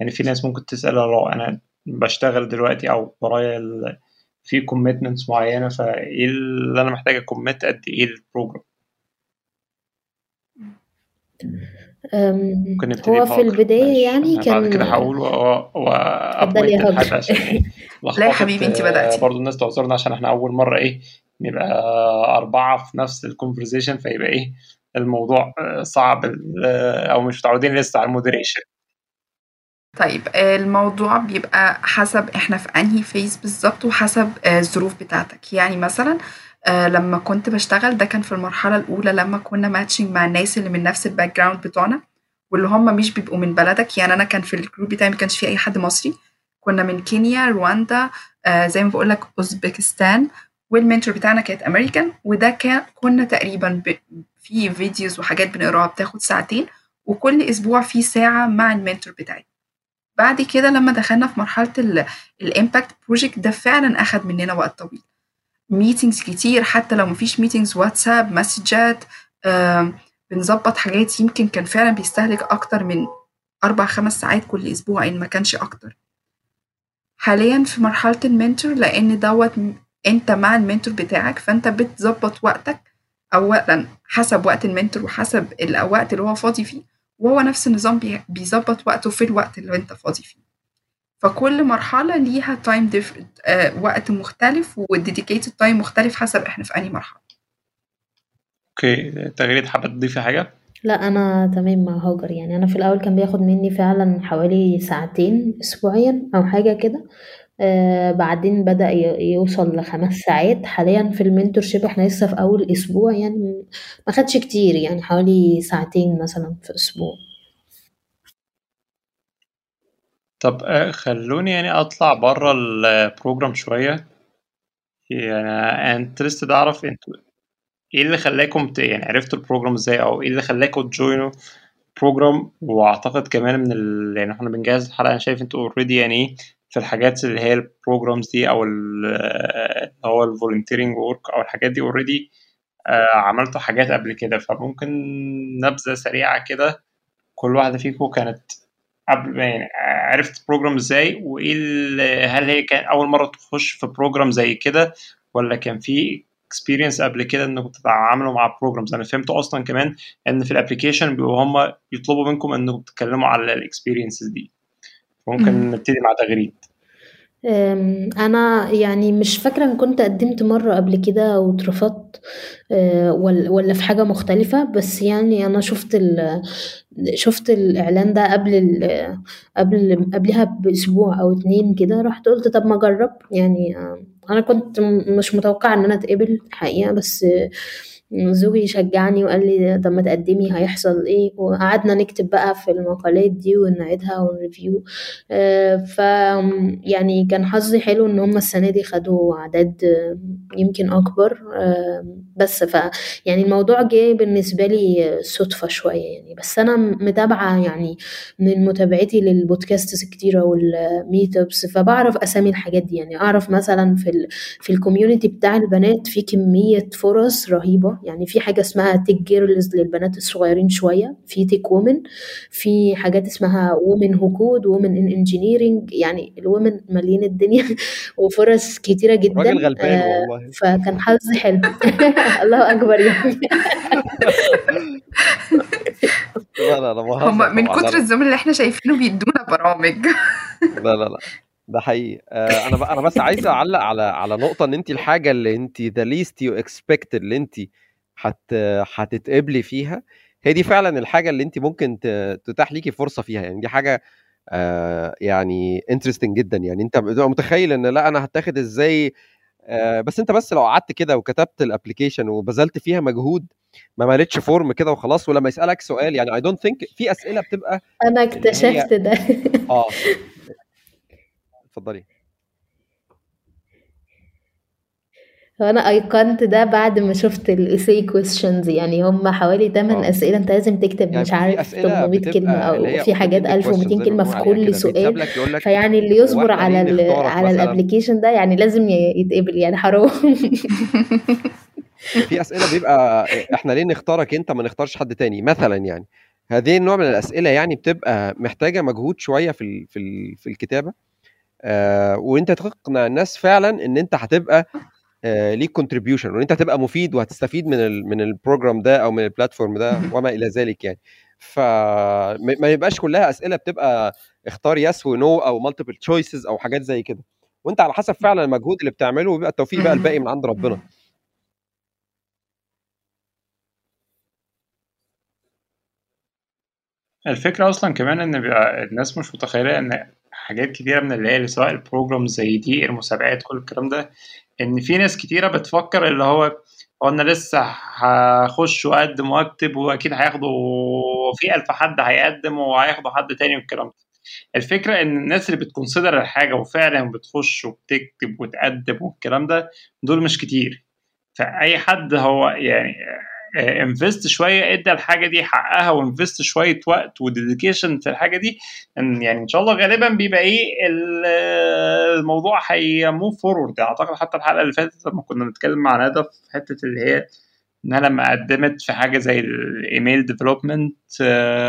B: يعني في ناس ممكن تسأل لو أنا بشتغل دلوقتي أو ورايا ال... في commitments معينة فإيه اللي أنا محتاج أ commit قد إيه ال program
C: أم،
B: ممكن نبتدي
C: هو في
B: معلش
C: يعني
B: أنا بعد
C: كان
B: كده هقول
C: اتفضل يا
B: إيه.
D: لا يا حبيبي انت
B: آه،
D: بدأتي
B: برضو الناس تعذرنا عشان إحنا أول مرة إيه نبقى أربعة في نفس ال conversation فيبقى إيه الموضوع آه، صعب آه، أو مش متعودين لسه على ال moderation.
D: طيب آه، الموضوع بيبقى حسب إحنا في أنهي phase بالظبط وحسب آه، الظروف بتاعتك. يعني مثلا آه، لما كنت بشتغل ده كان في المرحلة الأولى لما كنا matching مع الناس اللي من نفس ال background بتوعنا واللي هم مش بيبقوا من بلدك. يعني أنا كان في ال group بتاعي ما كانش فيه أي حد مصري. كنا من كينيا رواندا زي ما بقول لك أوزبكستان وال mentor بتاعنا كانت أمريكان وده كان كنا تقريبا. في videos وحاجات بنقراها بتاخد ساعتين وكل أسبوع في ساعة مع ال mentor بتاعي. بعد كده لما دخلنا في مرحلة ال impact project ده فعلا أخد مننا وقت طويل. meetings كتير حتى لو مفيش meetings واتساب مسجات بنظبط حاجات يمكن كان فعلا بيستهلك أكتر من أربع خمس ساعات كل أسبوع إن ما كانش أكتر. حاليا في مرحلة ال mentor لأن دوت أنت مع ال mentor بتاعك فأنت بتظبط وقتك أولا حسب وقت ال mentor وحسب الوقت اللي هو فاضي فيه. وهو نفس النظام بي- بيظبط وقته في الوقت اللي أنت فاضي فيه. فكل مرحلة ليها time diff... آه وقت مختلف وال dedicated time مختلف حسب إحنا في أنهي مرحلة.
B: okay تغريد حابة تضيفي حاجة؟
C: لا أنا تمام مع هاجر يعني. أنا في الأول كان بياخد مني فعلا حوالي ساعتين اسبوعيا أو حاجة كده. آه بعدين بدأ يوصل لخمس ساعات. حاليا في شيب إحنا لسه في أول أسبوع يعني ما خدش كتير يعني حوالي ساعتين مثلا في أسبوع.
B: طب آه، خلوني يعني أطلع بره ال program شوية. يعني interested أعرف أنتوا إيه اللي خلاكم. يعني عرفتوا ال program إزاي؟ أو إيه اللي خلاكم ت join وا program وأعتقد كمان من ال... يعني إحنا بنجهز الحلقة أنا شايف أنتوا already يعني إيه في الحاجات اللي هي ال programs دي أو ال- اللي هو ال volunteering work أو الحاجات دي already عملتوا حاجات قبل كده. فممكن نبذة سريعة كده كل واحدة فيكم كانت قبل يعني عرفت program إزاي وإيه هل هي كان أول مرة تخش في program زي كده ولا كان في experience قبل كده إنكم تتعاملوا مع programs أنا فهمت أصلا كمان إن في ال application بيبقوا هم يطلبوا منكم إنكم تتكلموا على ال experiences دي. ممكن
C: مم.
B: نبتدي مع تغريد.
C: أم، أنا يعني مش فاكرة إن كنت قدمت مرة قبل كده واترفضت أه، ولا ولا في حاجة مختلفة بس يعني أنا شفت ال شفت الإعلان ده قبل ال قبل قبلها بأسبوع أو اتنين كده رحت قلت طب ما أجرب يعني أه، أنا كنت مش متوقعة إن أنا أتقبل الحقيقة بس زوجي شجعني وقال لي طب ما تقدمي هيحصل إيه؟ وقعدنا نكتب بقى في المقالات دي ونعيدها ونريفيو. آه، ف يعني كان حظي حلو إن هم السنة دي خدوا أعداد آه، يمكن أكبر آه، بس ف يعني الموضوع جه بالنسبة لي صدفة شوية يعني. بس أنا متابعة يعني من متابعتي لل podcasts كتيرة وال meet ups فبعرف أسامي الحاجات دي يعني. أعرف مثلا في ال في ال community بتاع البنات في كمية فرص رهيبة. يعني في حاجة اسمها Tech Girls للبنات الصغيرين شوية في Tech Women في حاجات اسمها Women Who Code Women in Engineering يعني ال women مالين الدنيا وفرص كتيرة جدا.
A: راجل غلبان
C: آه،
A: والله.
C: فكان حظي حلو. الله أكبر يعني
A: لا لا لا
D: هم من كتر الظلم اللي إحنا شايفينه بيدونا برامج.
A: لا لا لا. ده حقيقي. آه، أنا أنا بس عايز أعلق على على نقطة إن انت الحاجة اللي انت the least you expect اللي انت هت هتتقبلي فيها. هي دي فعلا الحاجة اللي انت ممكن ت- تتاح ليكي فرصة فيها. يعني دي حاجة آه، يعني interesting جدا. يعني أنت متخيل إن لأ أنا هتاخد إزاي آه، بس أنت بس لو قعدت كده وكتبت ال application وبذلت فيها مجهود ما مليتش form كده وخلاص ولما يسألك سؤال يعني I don't think في أسئلة بتبقى أنا
C: اكتشفت ده.
A: آه. اتفضلي.
C: أنا ايقنت ده بعد ما شفت ال essay questions يعني هم حوالي 8
A: آه.
C: أسئلة انت لازم تكتب
A: يعني
C: مش عارف
A: أسئلة
C: 800 كلمة
A: أو
C: في حاجات
A: open ended questions
C: 1200
A: زي ما
C: كلمه في كل سؤال. فيعني اللي يصبر على
A: ليه
C: ال
A: نختارك
C: على
A: ال
C: application ده يعني لازم يتقبل يعني حرام.
A: في أسئلة بيبقى إحنا ليه نختارك أنت ما نختارش حد تاني؟ مثلا يعني هذه النوع من الأسئلة يعني بتبقى محتاجة مجهود شوية في ال في ال في الكتابة. آه وأنت تقنع الناس فعلا إن أنت هتبقى ليك contribution وإن أنت هتبقى مفيد وهتستفيد من ال من ال program ده أو من ال platform ده وما إلى ذلك يعني. فما يبقاش كلها أسئلة بتبقى اختار yes و no أو multiple choices أو حاجات زي كده. وأنت على حسب فعلا المجهود اللي بتعمله وبيبقى التوفيق بقى الباقي من عند ربنا.
B: الفكرة أصلا كمان إن بيبقى الناس مش متخيلة إن حاجات كتيرة من اللي هي سواء البروجرام زي دي المسابقات كل الكلام ده إن في ناس كتيرة بتفكر اللي هو أنا لسه هخش وأقدم وأكتب وأكيد هياخدوا في ألف حد هيقدم وهياخدوا حد تاني والكلام ده. الفكرة إن الناس اللي بتكونسيدر الحاجة وفعلا بتخش وبتكتب وتقدم والكلام ده دول مش كتير. فأي حد هو يعني invest شوية ادى الحاجة دي حقها و invest شوية وقت و dedication في الحاجة دي. إن يعني إن شاء الله غالبا بيبقى إيه ال- الموضوع هي move forward أعتقد حتى الحلقة اللي فاتت لما كنا بنتكلم مع ندى في حتة اللي هي انها لما قدمت في حاجة زي ال email development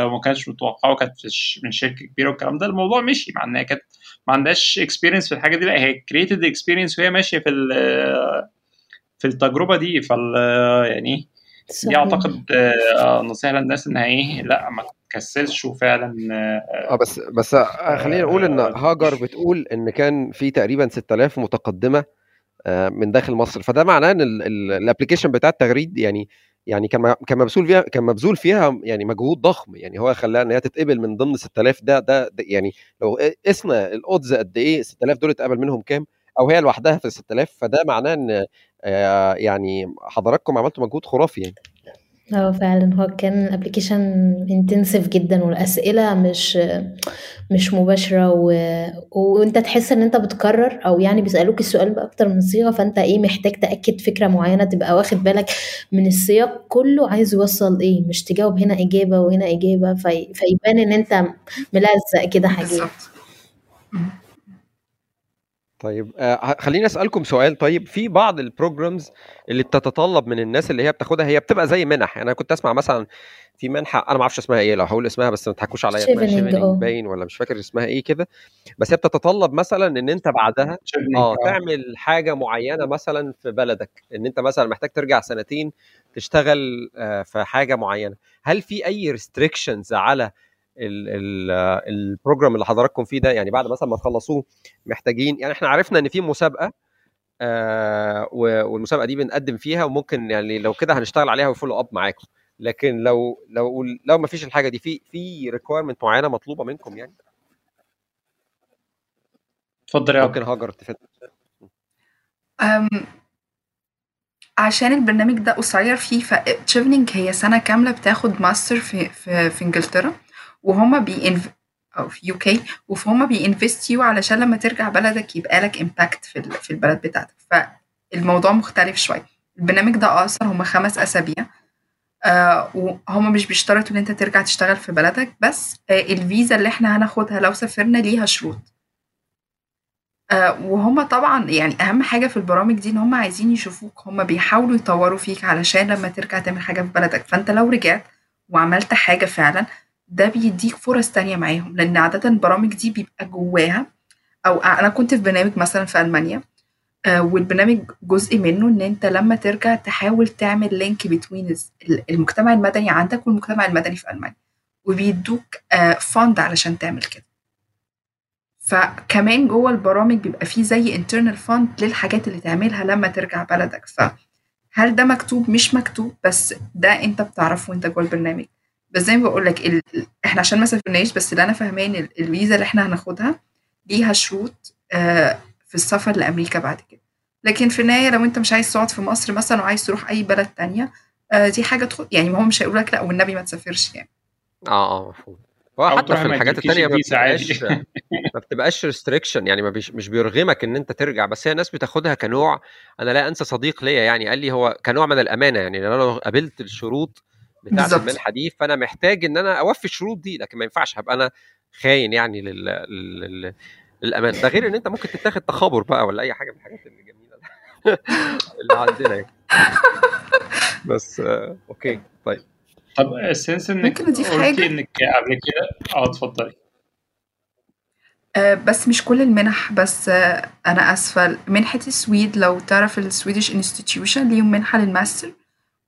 B: وما كانش متوقعة كانت من شركة كبيرة والكلام ده الموضوع مشي. مع إنها كانت ما عندهاش experience في الحاجة دي لا هي created experience وهي ماشية في في التجربة دي. فال يعني دي أعتقد آه، نصيحة للناس انها إيه لأ ما تكسلش وفعلا آه،
A: آه بس بس آه، خلينا نقول إن
B: آه،
A: هاجر بتقول إن كان في تقريبا 6000 متقدمة آه، من داخل مصر. فده معناه إن ال application بتاع تغريد يعني يعني كان كان مبذول فيها كان مبذول فيها يعني مجهود ضخم. يعني هو خلاها إن هي تتقبل من ضمن 6000 ده ده, ده يعني لو قسنا ال odds قد إيه؟ 6000 دول اتقبل منهم كام؟ أو هي لوحدها في ال 6000 فده معناه إن آه، يعني حضراتكم عملتوا مجهود خرافي يعني.
C: آه فعلا. هو كان ال application intensive جدا والأسئلة مش مش مباشرة و... وانت تحس إن انت بتكرر أو يعني بيسألوك السؤال بأكتر من صيغة فانت إيه محتاج تأكد فكرة معينة تبقى واخد بالك من السياق كله عايز يوصل إيه. مش تجاوب هنا إجابة وهنا إجابة في... فيبان إن انت ملزق كده حاجات.
D: بالظبط.
A: طيب آه، خليني أسألكم سؤال. طيب في بعض ال programs اللي بتتطلب من الناس اللي هي بتاخدها هي بتبقى زي منح. يعني أنا كنت أسمع مثلا في منحة أنا ما أعرفش اسمها إيه لو هقول اسمها بس ما تضحكوش عليا اسمها
C: آه.
A: باين ولا مش فاكر اسمها إيه كده. بس هي بتتطلب مثلا إن أنت بعدها
B: شيفنينج آه
A: تعمل حاجة معينة مثلا في بلدك. إن أنت مثلا محتاج ترجع سنتين تشتغل آه، في حاجة معينة. هل في أي restrictions على آه، ال program اللي حضراتكم فيه ده يعني بعد مثلا ما تخلصوه محتاجين يعني إحنا عرفنا إن في مسابقة آه والمسابقة دي بنقدم فيها وممكن يعني لو كده هنشتغل عليها و follow up معاكم. لكن لو لو لو ما فيش الحاجة دي في في requirement معينة مطلوبة منكم يعني؟
B: اتفضل يا
A: ممكن
B: هاجر
A: تفيد.
D: عشان البرنامج ده قصير فيه فتشيفنينج هي سنة كاملة بتاخد ماستر في في, في إنجلترا. وهما بينف أو في UK وهما بي invest you علشان لما ترجع بلدك يبقى لك impact في في البلد بتاعتك. فالموضوع مختلف شوية. البرنامج ده قصير هما خمس أسابيع. آه وهما مش بيشترطوا إن أنت ترجع تشتغل في بلدك بس آه الفيزا اللي إحنا هناخدها لو سافرنا ليها شروط. آه وهم طبعا يعني أهم حاجة في البرامج دي إن هم عايزين يشوفوك. هم بيحاولوا يطوروا فيك علشان لما ترجع تعمل حاجة في بلدك. فأنت لو رجعت وعملت حاجة فعلا ده بيديك فرص تانية معاهم لأن عادة البرامج دي بيبقى جواها أو أنا كنت في برنامج مثلا في ألمانيا آه والبرنامج جزء منه إن أنت لما ترجع تحاول تعمل لينك بين المجتمع المدني عندك والمجتمع المدني في ألمانيا وبيدوك آه فند علشان تعمل كده. فكمان جوه البرامج بيبقى فيه زي internal fund للحاجات اللي تعملها لما ترجع بلدك. فهل ده مكتوب؟ مش مكتوب بس ده أنت بتعرفه وأنت جوه البرنامج. بس زي ما بقول لك ال... إحنا عشان ما سافرناش بس اللي أنا فاهماه إن الفيزا اللي إحنا هناخدها ليها شروط آه في السفر لأمريكا بعد كده. لكن في النهاية لو أنت مش عايز تقعد في مصر مثلا وعايز تروح أي بلد تانية آه دي حاجة تخد يعني ما هو مش هيقول لك لأ والنبي ما تسافرش يعني.
A: آه آه مفهوم. هو حتى في الحاجات التانية ما بتبقاش ما بتبقاش restriction يعني ما بيش مش بيرغمك إن أنت ترجع. بس هي الناس بتاخدها كنوع أنا لا أنسى صديق ليا يعني قال لي هو كنوع من الأمانة يعني لو أنا لو قابلت الشروط
D: بتاعة
A: المنحه دي فأنا محتاج إن أنا أوفي الشروط دي لكن ما ينفعش هبقى أنا خاين يعني لل... لل... للامان ده غير إن أنت ممكن تتاخد تخابر بقى ولا أي حاجة من الحاجات الجميله اللي عندنا يعني. بس آه، okay طيب.
B: طب since إنك
D: ممكن أضيف
B: قلتي
D: حاجة؟
B: إنك قبل كده؟ آه اتفضلي.
D: آه، بس مش كل المنح بس آه، أنا آسفة. منحة السويد لو تعرف ال Swedish Institution ليهم منحة للماستر.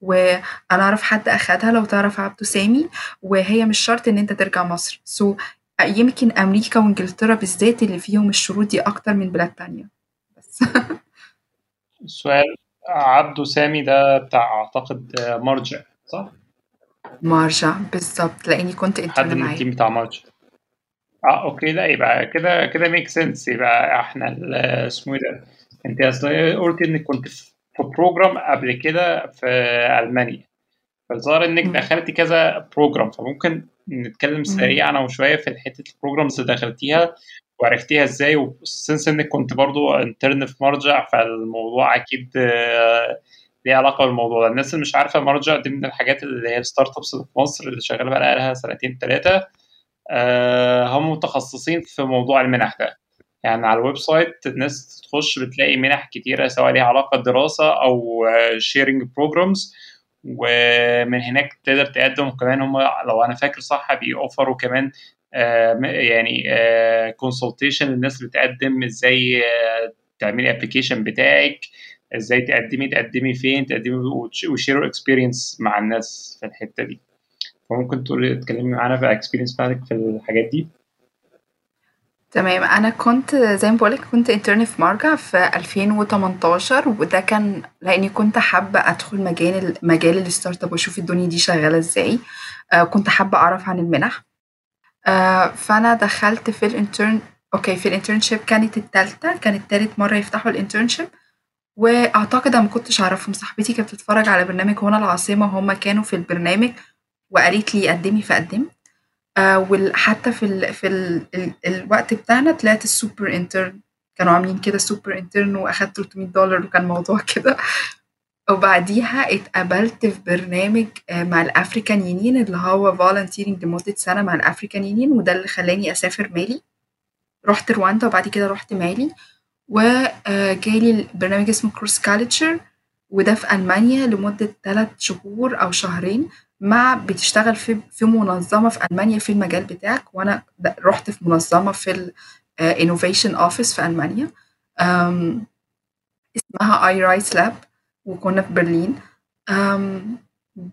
D: وأنا أعرف حد أخدها لو تعرف عبده سامي وهي مش شرط إن أنت ترجع مصر. so يمكن أمريكا وإنجلترا بالذات اللي فيهم الشروط دي أكتر من بلاد تانية. بس.
B: السؤال عبده سامي ده بتاع أعتقد مرجع صح؟
D: مرجع بالظبط. لأني كنت
B: حد
D: intern
B: من
D: ال
B: team بتاع مرجع. آه okay. لا يبقى كده كده make sense يبقى إحنا ال- اسمه إيه ده؟ أنت أصل قلت إنك كنت في في program قبل كده في ألمانيا فالظاهر
D: إنك.
B: دخلتي كذا بروجرام فممكن نتكلم. سريعا أو شوية في حتة ال programs اللي دخلتيها وعرفتيها إزاي و since إنك كنت برضو intern في مرجع فالموضوع أكيد آه، ليه علاقة بالموضوع ده الناس اللي مش عارفة مرجع دي من الحاجات اللي هي ال startups اللي في مصر اللي شغالة بقى لها سنتين ثلاثة هم متخصصين في موضوع المنح ده يعني على ال website الناس تخش بتلاقي منح كتيرة سواء ليها علاقة دراسة أو sharing programs ومن هناك تقدر تقدم. وكمان هم لو أنا فاكر صح بيوفروا كمان آه، يعني consultation للناس اللي بتقدم إزاي آه، تعملي application بتاعك إزاي تقدمي تقدمي فين تقدمي وشيروا experience مع الناس في الحتة دي. فممكن تقولي تكلمي معانا في ال experience بتاعتك في الحاجات دي؟
D: تمام. أنا كنت زي ما بقولك كنت intern في مرجع في 2018 وده كان لأني كنت حابة أدخل مجال مجال ال startup وأشوف الدنيا دي شغالة إزاي. آه كنت حابة أعرف عن المنح. آه فأنا دخلت في ال intern okay في ال internship كانت التالتة كانت تالت مرة يفتحوا ال internship وأعتقد أنا ما كنتش أعرفهم. صاحبتي كانت بتتفرج على برنامج هنا العاصمة وهم كانوا في البرنامج وقالت لي قدمي فقدمت. آه وحتى في ال في ال ال الوقت بتاعنا طلعت ال super intern كانوا عاملين كده super intern وأخدت 300 دولار وكان موضوع كده. وبعديها اتقبلت في برنامج آه، مع ال African Union اللي هو volunteering لمدة سنة مع ال African Union وده اللي خلاني أسافر مالي. رحت رواندا وبعد كده رحت مالي. وجالي برنامج اسمه Cross Culture وده في ألمانيا لمدة ثلاث شهور أو شهرين. مع بتشتغل في في منظمة في ألمانيا في المجال بتاعك وأنا د- رحت في منظمة في ال آه، Innovation Office في ألمانيا. أم، اسمها iRights.Lab وكنا في برلين.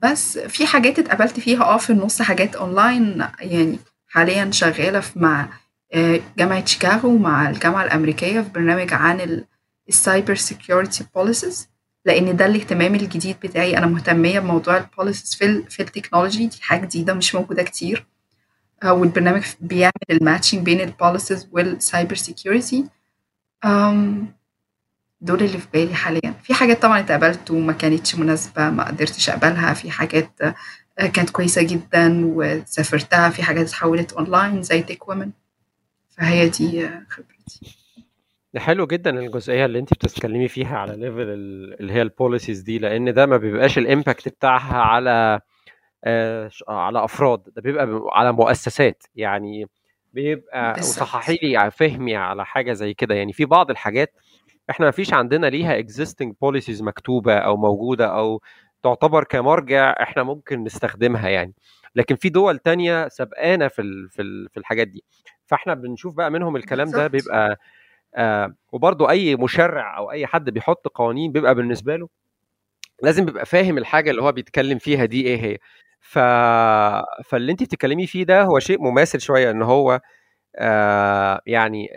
D: بس في حاجات اتقبلت فيها آه في النص حاجات اونلاين يعني حاليا شغالة في مع آه، جامعة شيكاغو مع الجامعة الأمريكية في برنامج عن ال cyber security policies لأن ده الاهتمام الجديد بتاعي. أنا مهتمية بموضوع ال policies في ال في التكنولوجي دي حاجة جديدة مش موجودة كتير. آه، والبرنامج بيعمل ال matching بين ال policies وال cyber security دول اللي في بالي حاليا. في حاجات طبعا اتقبلت وما كانتش مناسبة ما قدرتش أقبلها. في حاجات آه، كانت كويسة جدا وسافرتها. في حاجات اتحولت اونلاين زي TechWomen فهي دي آه، خبرتي.
A: حلو جدا الجزئية اللي انت بتتكلمي فيها على level اللي هي ال policies دي لأن ده ما بيبقاش ال impact بتاعها على آه، على أفراد ده بيبقى على مؤسسات. يعني بيبقى وصححي لي فهمي على حاجة زي كده. يعني في بعض الحاجات إحنا ما فيش عندنا ليها existing policies مكتوبة أو موجودة أو تعتبر كمرجع إحنا ممكن نستخدمها يعني. لكن في دول تانية سبقانا في في في الحاجات دي. فاحنا بنشوف بقى منهم الكلام ده بيبقى آه وبرضه أي مشرع أو أي حد بيحط قوانين بيبقى بالنسبة له لازم بيبقى فاهم الحاجة اللي هو بيتكلم فيها دي إيه هي. ف... فاللي انت بتتكلمي فيه ده هو شيء مماثل شوية إن هو آه يعني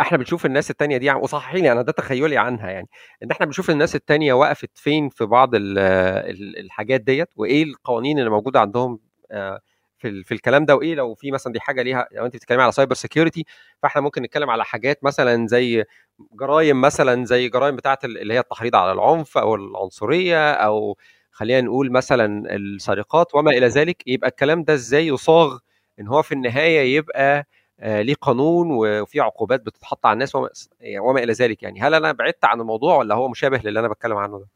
A: إحنا بنشوف الناس التانية دي وصححيني أنا ده تخيلي عنها يعني إن إحنا بنشوف الناس التانية وقفت فين في بعض الحاجات ديت وإيه القوانين اللي موجودة عندهم آه في في الكلام ده وإيه لو في مثلا دي حاجة ليها لو انت بتتكلمي على cyber security فإحنا ممكن نتكلم على حاجات مثلا زي جرائم مثلا زي جرائم بتاعة اللي هي التحريض على العنف أو العنصرية أو خلينا نقول مثلا السرقات وما إلى ذلك يبقى الكلام ده إزاي يصاغ إن هو في النهاية يبقى آه ليه قانون وفي عقوبات بتتحط على الناس وما, وما إلى ذلك يعني هل أنا بعدت عن الموضوع ولا هو مشابه للي أنا بتكلم عنه ده؟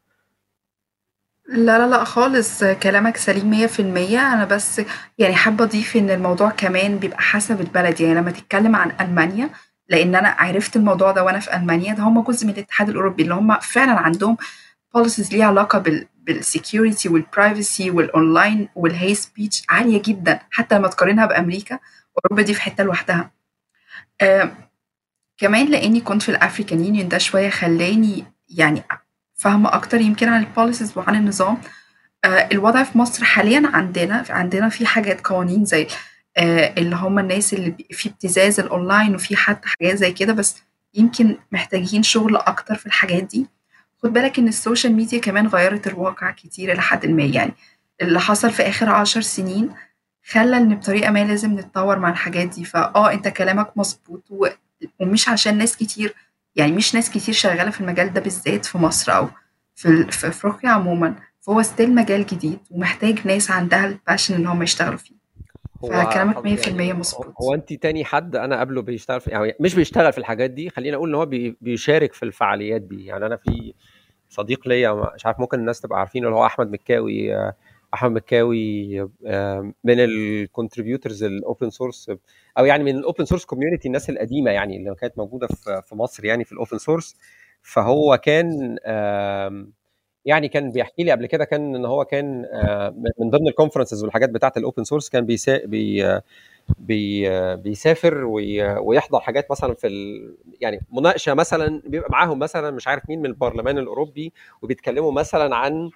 D: لا لا لأ خالص كلامك سليم مية في المية. أنا بس يعني حابة أضيف إن الموضوع كمان بيبقى حسب البلد. يعني لما تتكلم عن ألمانيا لأن أنا عرفت الموضوع ده وأنا في ألمانيا ده هم جزء من الاتحاد الأوروبي اللي هم فعلا عندهم policies ليها علاقة بال بالسكيورتي والبرايفسي والاونلاين والهي سبيتش عالية جدا. حتى لما تقارنها بأمريكا أوروبا دي في حتة لوحدها. كمان لأني كنت في ال African Union ده شوية خلاني يعني فاهمة أكتر يمكن عن ال policies وعن النظام آه الوضع في مصر حاليا عندنا عندنا في حاجات قوانين زي آه اللي هم الناس اللي في ابتزاز الاونلاين وفي حتى حاجات زي كده بس يمكن محتاجين شغل أكتر في الحاجات دي خد بالك إن ال social media كمان غيرت الواقع كتير لحد ما يعني اللي حصل في آخر عشر سنين خلى إن بطريقة ما لازم نتطور مع الحاجات دي فآه أنت كلامك مظبوط. ومش عشان ناس كتير يعني مش ناس كتير شغالة في المجال ده بالذات في مصر أو في في أفريقيا عموما فهو still مجال جديد ومحتاج ناس عندها ال passion ان هم يشتغلوا فيه. فكلامك 100% يعني مظبوط.
A: هو انت تاني حد أنا قبله بيشتغل في يعني مش بيشتغل في الحاجات دي خلينا أقول إن هو بيشارك في الفعاليات دي. يعني أنا في صديق ليا مش عارف ممكن الناس تبقى عارفينه اللي هو أحمد مكاوي أحمد مكاوي من ال contributors ال open source أو يعني من ال open source community الناس القديمة يعني اللي كانت موجودة في مصر يعني في ال open source فهو كان يعني كان بيحكي لي قبل كده كان إن هو كان من ضمن ال conferences والحاجات بتاعة ال open source كان بيسا بي بي بيسافر ويحضر حاجات مثلا في ال... يعني مناقشة مثلا بيبقى معاهم مثلا مش عارف مين من البرلمان الأوروبي وبيتكلموا مثلا عن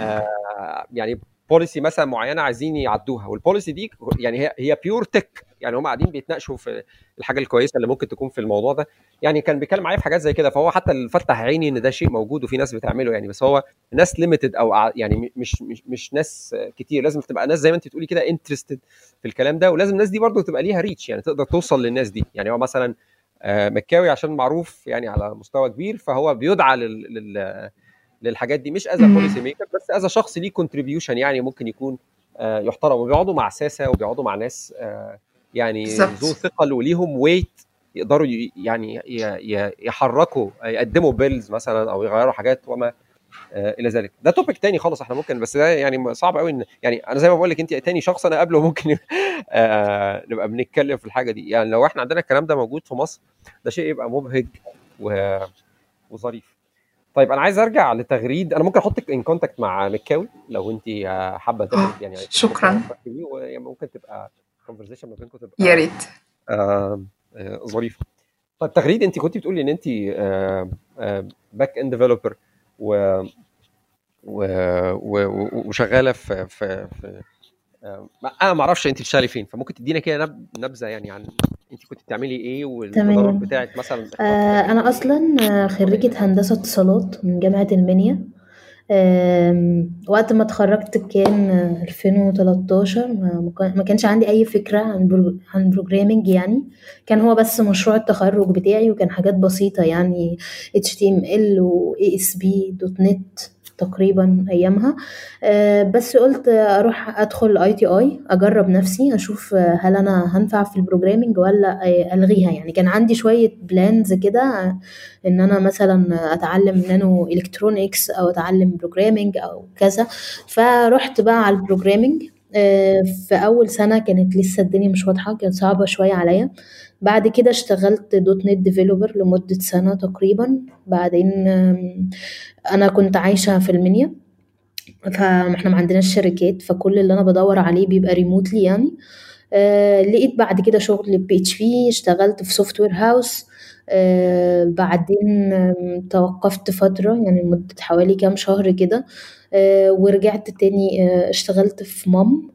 A: آه يعني policy مثلا معينة عايزين يعدوها. وال policy دي يعني هي هي pure tech يعني هم قاعدين بيتناقشوا في الحاجة الكويسة اللي ممكن تكون في الموضوع ده. يعني كان بيتكلم معايا في حاجات زي كده. فهو حتى اللي فتح عيني إن ده شيء موجود وفي ناس بتعمله يعني. بس هو ناس limited أو يعني مش مش مش ناس كتير. لازم تبقى ناس زي ما أنت تقولي كده interested في الكلام ده. ولازم الناس دي برضو تبقى ليها reach يعني تقدر توصل للناس دي. يعني هو مثلا مكاوي عشان معروف يعني على مستوى كبير. فهو بيدعى لل للحاجات دي مش as policy maker بس as شخص ليه contribution يعني ممكن يكون يحترم. وبيقعدوا مع ساسة وبيقعدوا مع ناس يعني ذو ثقل وليهم weight يقدروا يعني يحركوا يقدموا bills مثلا أو يغيروا حاجات وما إلى ذلك. ده topic تاني خالص إحنا ممكن بس ده يعني صعب قوي إن يعني أنا زي ما بقول لك انت تاني شخص أنا قبله ممكن نبقى بنتكلم في الحاجة دي. يعني لو إحنا عندنا الكلام ده موجود في مصر ده شيء يبقى مبهج وظريف. طيب أنا عايز أرجع لتغريد. أنا ممكن أحطك in contact مع مكاوي لو أنت حابة يعني
D: شكرا.
A: ممكن تبقى conversation ما بينكم تبقى
D: يا ريت.
A: آه آه ظريفة. طيب تغريد أنت كنت بتقولي إن أنت back end developer و وشغالة في في, في أنا ما أعرفش انت بتشتغلي فين فممكن تدينا كده نبذة يعني عن انت كنت بتعملي إيه والتدرج بتاعك مثلا
C: آه أنا أصلا خريجة هندسة اتصالات من جامعة المنيا آمم، وقت ما اتخرّجت كان 2013 ما كانش عندي أي فكرة عن برو عن programming يعني، كان هو بس مشروع التخرُّج بتاعي وكان حاجات بسيطة يعني HTML وASP.NET تقريبًا أيامها، آه، بس قُلت أروح أدخل ITI أجرّب نَفْسي أشوف هل أنا هانفع في الprogramming والّا ألغيها، يعني كان عندي شوية plans كده إن أنا مثلًا أتعلّم nano electronics أو أتعلّم programming أو كذا، فرُحت بقى على آه، في أول سَنة كانت لسه الدنيا مش واضحة، كانت صعبة شوية عليّا، بعد كده اشتغلت .NET developer لمدة سَنة تقريبًا، بعدين أنا كنت عايشة في المنيا فإحنا ما عندناش شركات فكل اللي أنا بدور عليه بيبقى ريموتلي يعني. آه لقيت بعد كده شغل PHP اشتغلت في software house بعدين توقفت فترة يعني لمدة حوالي كام شهر كده. آه ورجعت تاني آه اشتغلت في مام.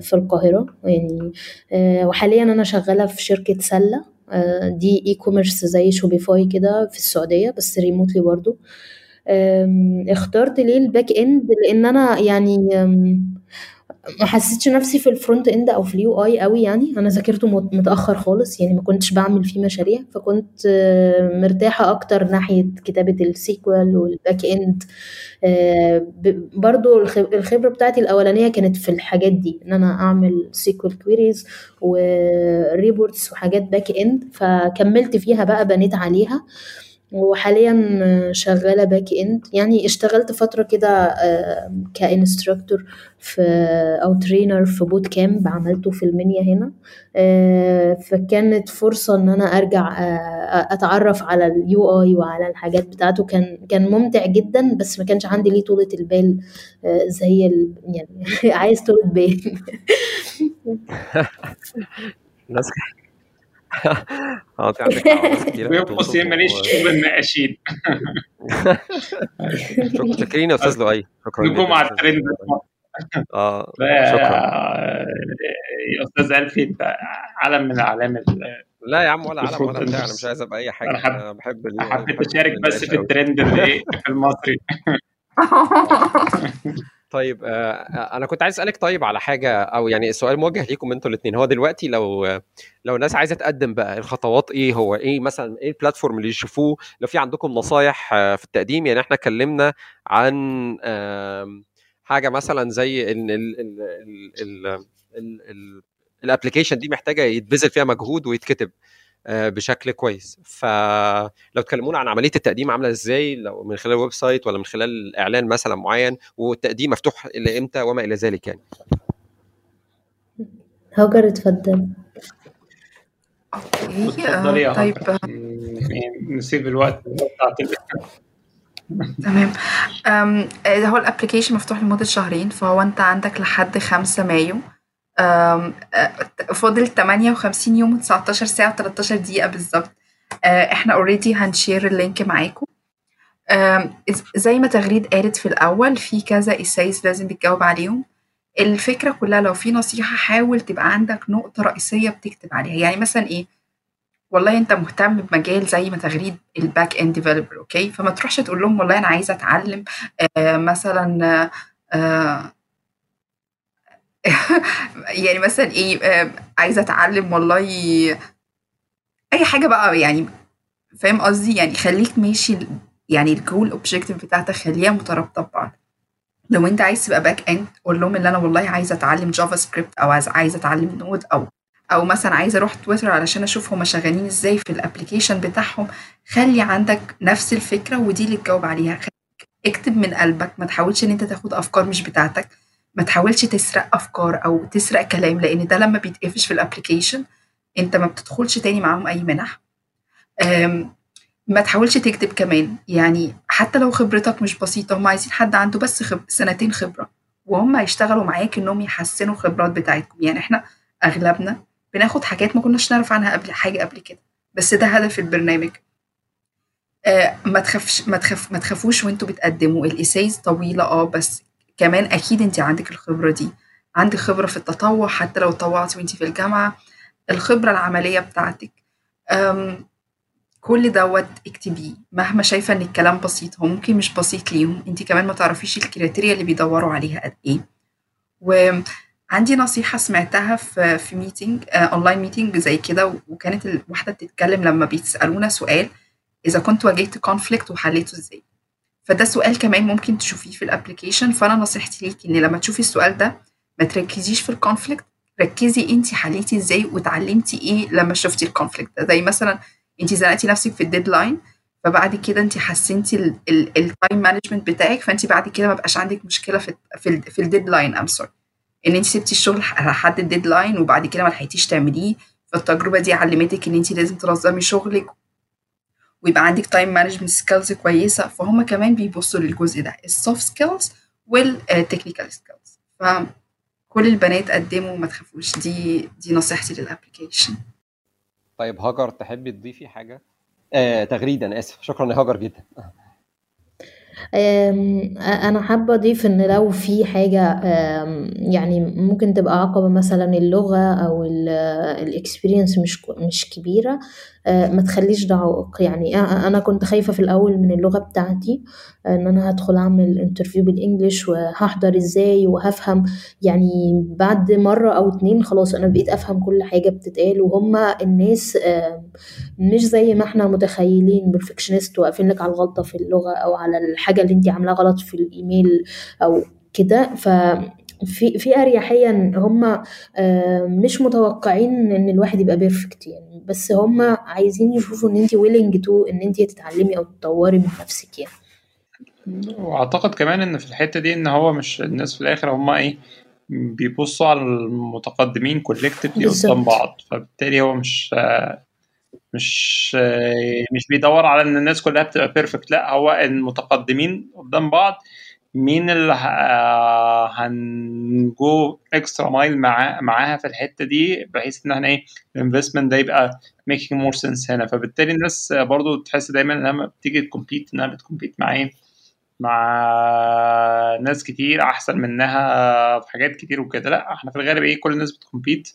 C: في القاهرة. يعني آه وحاليا أنا شغالة في شركة سلة. آه دي e-commerce زي شوبيفاي كده في السعودية بس remotely برضو. اخترت ليه ال back end لأن أنا يعني ما حسيتش نفسي في ال front end أو في ال UI قوي يعني. أنا ذاكرته متأخر خالص يعني ما كنتش بعمل فيه مشاريع فكنت مرتاحة أكتر ناحية كتابة ال SQL وال back end برضو الخبرة بتاعتي الأولانية كانت في الحاجات دي إن أنا أعمل SQL queries و reports وحاجات back end فكملت فيها بقى بنيت عليها. وحاليا شغالة back end يعني اشتغلت فترة كده ك instructor في أو trainer في boot camp عملته في المنيا هنا. فكانت فرصة إن أنا أرجع أتعرف على ال UI وعلى الحاجات بتاعته. كان كان ممتع جدا بس ما كانش عندي ليه طولة البال زي ال... يعني عايز طولة بال.
A: انت عندك
B: قوسين ماليش شغل النقاشين
A: شكرا يا أستاذ لؤي شكرا
B: نجوم على الترند
A: آه
B: شكرا يا أستاذ الفي انت علم من الاعلام
A: لا يا عم ولا علم ولا بتاع أنا مش عايز أبقى
B: أي حاجة.
A: أنا بحب
B: حبيت اشارك بس في الترند اللي في المصري.
A: طيب آه أنا كنت عايز أسألك طيب على حاجة أو يعني السؤال موجه ليكم أنتوا الاثنين هو دلوقتي لو لو الناس عايزة تقدم بقى الخطوات إيه؟ هو إيه مثلا إيه البلاتفورم اللي يشوفوه؟ لو في عندكم نصايح في التقديم يعني إحنا اتكلمنا عن حاجة مثلا زي إن ال ال ال ال ال ال application دي محتاجة يتبذل فيها مجهود ويتكتب. بشكل كويس. فلو تكلمونا عن عملية التقديم عاملة إزاي لو من خلال ال website ولا من خلال إعلان مثلا معين والتقديم مفتوح إلى إمتى وما إلى ذلك يعني؟
C: هاجر اتفضل.
B: اتفضلي يا
D: طيب.
B: نسيب الوقت.
D: تمام. هو ال application مفتوح لمدة شهرين فهو أنت عندك لحد 5 مايو. فاضل 58 يوم و19 ساعة و13 دقيقة بالظبط. إحنا already هنشير ال link معاكم. زي ما تغريد قالت في الأول في كذا essays لازم تجاوب عليهم. الفكرة كلها لو في نصيحة حاول تبقى عندك نقطة رئيسية بتكتب عليها. يعني مثلا إيه؟ والله أنت مهتم بمجال زي ما تغريد ال back end developer okay فما تروحش تقول لهم والله أنا عايزة أتعلم آه مثلا آه يعني مثلا إيه آه عايزة أتعلم والله أي حاجة بقى يعني فاهم قصدي؟ يعني خليك ماشي يعني ال goal objective بتاعتك خليها مترابطة ببعض لو أنت عايز تبقى back end قول لهم ان أنا والله عايزة أتعلم JavaScript أو عايزة أتعلم Node أو أو مثلا عايزة أروح تويتر علشان أشوف هما شغالين إزاي في ال application بتاعهم. خلي عندك نفس الفكرة ودي اللي تجاوب عليها. اكتب من قلبك ما تحاولش إن أنت تاخد أفكار مش بتاعتك. ما تحاولش تسرق أفكار أو تسرق كلام لأن ده لما بيتقفش في ال application أنت ما بتدخلش تاني معاهم أي منح. ما تحاولش تكتب كمان. يعني حتى لو خبرتك مش بسيطة هم عايزين حد عنده بس خب... سنتين خبرة وهم هيشتغلوا معاك انهم يحسنوا الخبرات بتاعتكم. يعني إحنا أغلبنا بناخد حاجات ما كناش نعرف عنها قبل حاجة قبل كده. بس ده هدف البرنامج. آه ما تخافش ما تخاف ما تخافوش وانتوا بتقدموا. ال essays طويلة آه بس كمان أكيد أنت عندك الخبرة دي. عندك خبرة في التطوع حتى لو طوعتي وأنت في الجامعة الخبرة العملية بتاعتك. كل دوت اكتبيه. مهما شايفة إن الكلام بسيط هو ممكن مش بسيط ليهم أنت كمان ما تعرفيش ال criteria اللي بيدوروا عليها قد إيه. وعندي نصيحة سمعتها في في meeting online meeting زي كده وكانت الواحدة بتتكلم لما بيسألونا سؤال إذا كنت واجهت conflict وحليته إزاي. فده سؤال كمان ممكن تشوفيه في ال application فأنا نصيحتي ليكي إن لما تشوفي السؤال ده ما تركزيش في ال conflict ركزي انت حليتي إزاي وتعلمتي إيه لما شفتي ال conflict ده. زي مثلا انت زنقتي نفسك في ال deadline فبعد كده انت حسنتي ال time management بتاعك فانت بعد كده ما بقاش عندك مشكلة في في, في ال deadline ام sorry إن انت سبتي الشغل لحد ال deadline وبعد كده ما لحقتيش تعمليه. فالتجربة دي علمتك إن انت لازم تنظمي شغلك ويبقى عندك time management skills كويسة فهم كمان بيبصوا للجزء ده ال soft skills وال technical skills فكل البنات قدموا ما تخافوش دي دي نصيحتي لل application
A: طيب هاجر تحبي تضيفي حاجة؟ آه تغريد أنا آسف. شكرا يا هاجر جدا.
C: أنا حابة أضيف إن لو في حاجة يعني ممكن تبقى عقبة مثلا اللغة أو ال experience مش مش كبيرة ما تخليش ده عائق. يعني أنا كنت خايفة في الأول من اللغة بتاعتي إن أنا هدخل أعمل interview بال English وهحضر إزاي وهفهم. يعني بعد مرة أو اتنين خلاص أنا بقيت أفهم كل حاجة بتتقال وهم الناس مش زي ما إحنا متخيلين. perfectionist واقفين لك على الغلطة في اللغة أو على الحاجة اللي انت عاملاها غلط في الإيميل أو كده. ف في في اريحيه هم مش متوقعين إن الواحد يبقى perfect يعني. بس هم عايزين يشوفوا إن انت willing to إن انت تتعلمي أو تطوري من نفسك يعني.
B: وأعتقد كمان إن في الحتة دي إن هو مش الناس في الآخر هم إيه بيبصوا على المتقدمين collectively قدام بعض. فبالتالي هو مش مش مش بيدور على إن الناس كلها بتبقى perfect لا هو المتقدمين قدام بعض مين اللي هن go extra mile مع معاها في الحتة دي بحيث إن إحنا إيه ال investment ده يبقى making more sense هنا. فبالتالي الناس برضو تحس دايما لما بتيجي ت compete إنها بت compete مع إيه مع ناس كتير أحسن منها في حاجات كتير وكده. لا إحنا في الغالب إيه كل الناس بت compete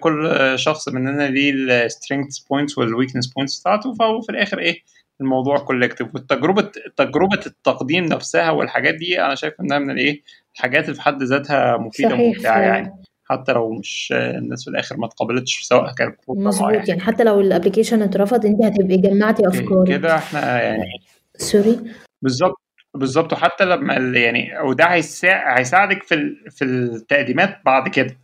B: كل شخص مننا ليه ال strength points وال weakness points بتاعته فهو في الآخر إيه الموضوع collective والتجربة تجربة التقديم نفسها والحاجات دي أنا شايف إنها من الإيه؟ الحاجات اللي في حد ذاتها مفيدة وممتعة يعني. حتى لو مش الناس في الآخر ما اتقبلتش سواء كان
C: مظبوط يعني. يعني. حتى لو ال application اترفض أنت هتبقي جمعتي أفكارك.
B: كده إحنا يعني
C: sorry؟
B: بالظبط بالظبط. وحتى لما يعني وده هيسا... هيساعدك في في التقديمات بعد كده.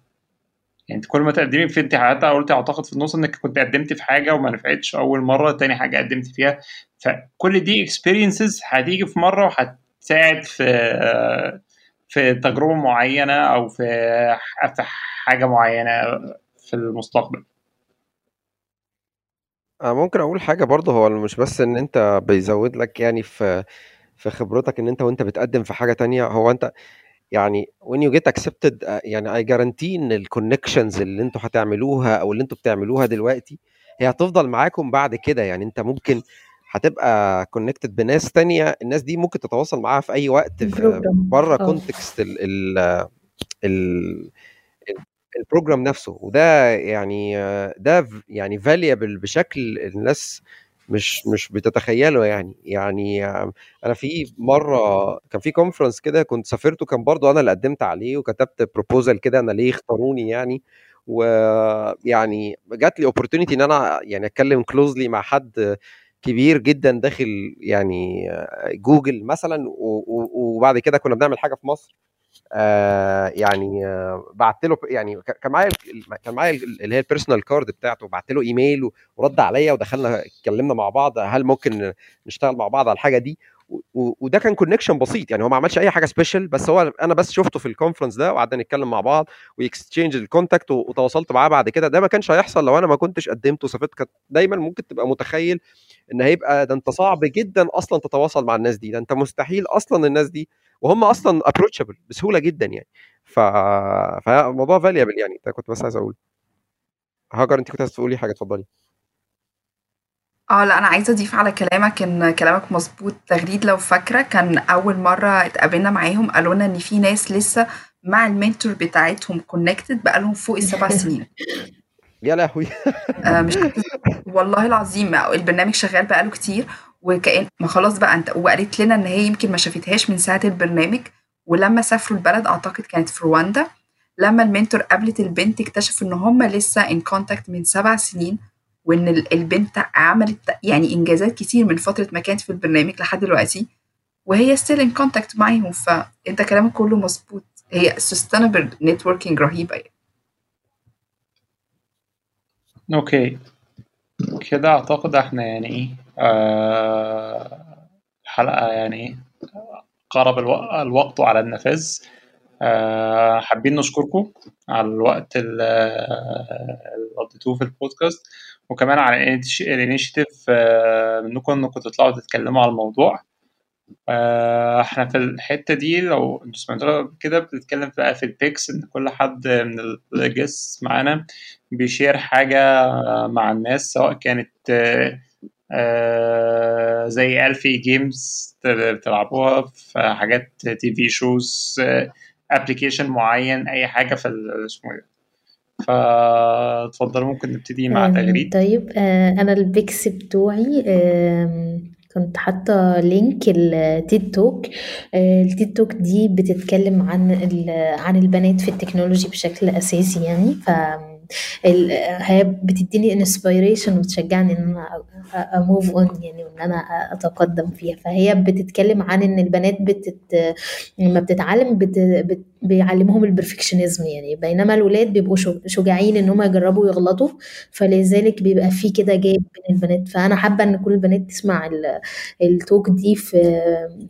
B: يعني انت كل ما تقدمي في انت حتى قلت اعتقد في النص انك كنت قدمت في حاجة وما نفعتش أول مرة تاني حاجة قدمت فيها. فكل دي experiences هتيجي في مرة وهتساعد في في تجربة معينة أو في في حاجة معينة في المستقبل.
A: ممكن أقول حاجة برضه هو مش بس إن أنت بيزود لك يعني في في خبرتك إن أنت وأنت بتقدم في حاجة تانية هو أنت يعني when you get accepted يعني I guarantee إن ال connections اللي أنتوا هتعملوها أو اللي أنتوا بتعملوها دلوقتي هي هتفضل معاكم بعد كده. يعني أنت ممكن هتبقى connected بناس تانية الناس دي ممكن تتواصل معاها في أي وقت بره context ال ال ال ال program نفسه. وده يعني ده يعني valuable بشكل الناس مش مش بتتخيله يعني. يعني أنا في مرة كان في conference كده كنت سافرته كان برضو أنا اللي قدمت عليه وكتبت proposal كده أنا ليه اختاروني يعني. ويعني جات لي opportunity إن أنا يعني أتكلم closely مع حد كبير جدا داخل يعني جوجل مثلا وبعد كده كنا بنعمل حاجة في مصر. آه يعني آه بعت له يعني كان معايا كان معايا اللي هي ال personal card بتاعته بعت له ايميل ورد عليا ودخلنا اتكلمنا مع بعض هل ممكن نشتغل مع بعض على الحاجة دي؟ وده كان connection بسيط يعني هو ما عملش أي حاجة special بس هو أنا بس شفته في ال conference ده وقعدنا نتكلم مع بعض و exchange ال contact وتواصلت معاه بعد كده. ده ما كانش هيحصل لو أنا ما كنتش قدمت وسافرت كانت دايما ممكن تبقى متخيل إن هيبقى ده أنت صعب جدا أصلا تتواصل مع الناس دي ده أنت مستحيل أصلا الناس دي وهم أصلا approachable بسهولة جدا يعني. ف فالموضوع valuable يعني. ده كنت بس عايز أقول هاجر أنت كنت عايز تقولي حاجة؟ اتفضلي.
D: آه لا أنا عايزة أضيف على كلامك إن كلامك مظبوط. تغريد لو فاكرة كان أول مرة اتقابلنا معاهم قالوا لنا إن في ناس لسه مع ال mentor بتاعتهم connected بقالهم فوق السبع سنين.
A: يا لهوي.
D: آه، مش والله العظيم البرنامج شغال بقاله كتير. وكأن ما خلاص بقى انت وقالت لنا إن هي يمكن ما شافتهاش من ساعة البرنامج ولما سافروا البلد أعتقد كانت في رواندا لما ال mentor قابلت البنت اكتشف إن هم لسه in contact من سبع سنين وإن البنت عملت يعني إنجازات كتير من فترة ما كانت في البرنامج لحد دلوقتي وهي still in contact معاهم. فأنت كلامك كله مظبوط. هي sustainable networking رهيبة يعني.
B: okay. كده أعتقد إحنا يعني إيه آه الحلقة يعني قرب الوقت على النفاذ. آه حابين نشكركم على الوقت اللي قضيتوه في البودكاست. وكمان على ال initiative آه منكم إنكم تطلعوا تتكلموا على الموضوع. آه إحنا في الحتة دي لو أنتوا سمعتوها كده بنتكلم بقى في ال picks إن كل حد من ال guests معانا بي share حاجة مع الناس سواء كانت آه زي ألفي games بتلعبوها في حاجات TV shows application معين أي حاجة في اسمه إيه ممكن نبتدي مع تغريد؟
C: طيب آه أنا ال picks بتوعي آه كنت حاطة link ال TED talk ال TED talk دي بتتكلم عن عن البنات في التكنولوجي بشكل أساسي يعني ف هي بتديني inspiration وتشجعني إن أنا a move on يعني وإن أنا اتقدم فيها. فهي بتتكلم عن إن البنات بتت لما بتتعلم بت... بت... بيعلمهم ال perfectionism يعني. بينما الولاد بيبقوا شجاعين إن هم يجربوا ويغلطوا فلذلك بيبقى في كده gap بين البنات. فأنا حابة إن كل البنات تسمع ال talk دي في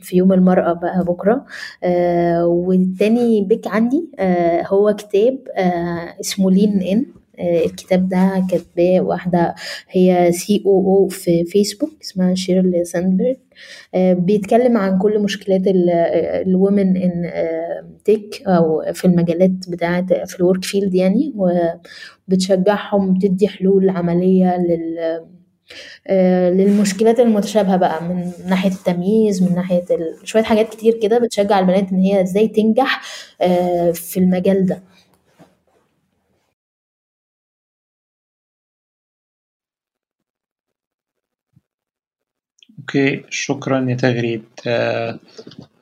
C: في يوم المرأة بقى بكرة. آه والتاني pick عندي آه هو كتاب آه اسمه Lean In الكتاب ده كاتباه واحدة هي COO في فيسبوك اسمها شيرل ساندبرج بيتكلم عن كل مشكلات ال women in tech أو في المجالات بتاعة في ال work field يعني وبتشجعهم بتدي حلول عملية لل للمشكلات المتشابهة بقى من ناحية التمييز من ناحية. شوية حاجات كتير كده بتشجع البنات إن هي إزاي تنجح في المجال ده
B: okay شكرا يا تغريد. آه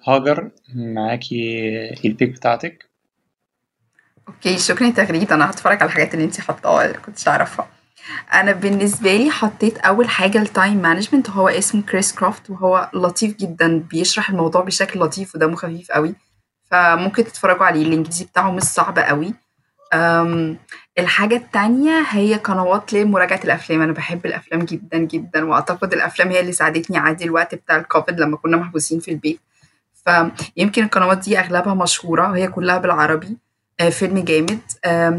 B: هاجر معاكي ال pick بتاعتك.
D: okay شكرا يا تغريد. أنا هتفرج على الحاجات اللي انت حطاها اللي ما كنتش اعرفها أنا بالنسبة لي حطيت أول حاجة ال time management وهو اسمه كريس كرافت وهو لطيف جدا. بيشرح الموضوع بشكل لطيف ودمه خفيف قوي. فممكن تتفرجوا عليه. الانجليزي بتاعه مش صعب قوي. الحاجة التانية هي قنوات لمراجعة الأفلام. أنا بحب الأفلام جدا جدا وأعتقد الأفلام هي اللي ساعدتني أعدي الوقت بتاع الكوفيد لما كنا محبوسين في البيت. فيمكن القنوات دي أغلبها مشهورة وهي كلها بالعربي. فيلم جامد.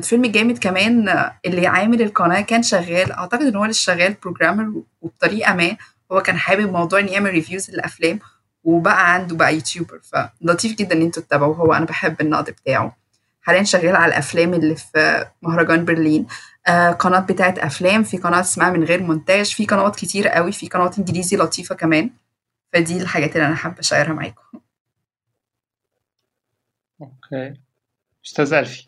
D: فيلم جامد كمان اللي عامل القناة كان شغال أعتقد إن هو لسه شغال programmer وبطريقة ما. هو كان حابب موضوع إن يعمل reviews للأفلام وبقى عنده بقى YouTuber فلطيف جدا إن أنتوا تتابعوه. هو أنا بحب النقد بتاعه. حاليا شغال على الأفلام اللي في مهرجان برلين. آه قناة بتاعت أفلام في قناة اسمها من غير مونتاج في قنوات كتير قوي في قنوات إنجليزي لطيفة كمان. فدي الحاجات اللي أنا حابة أ share ها معاكم.
B: okay. أستاذ ألفي.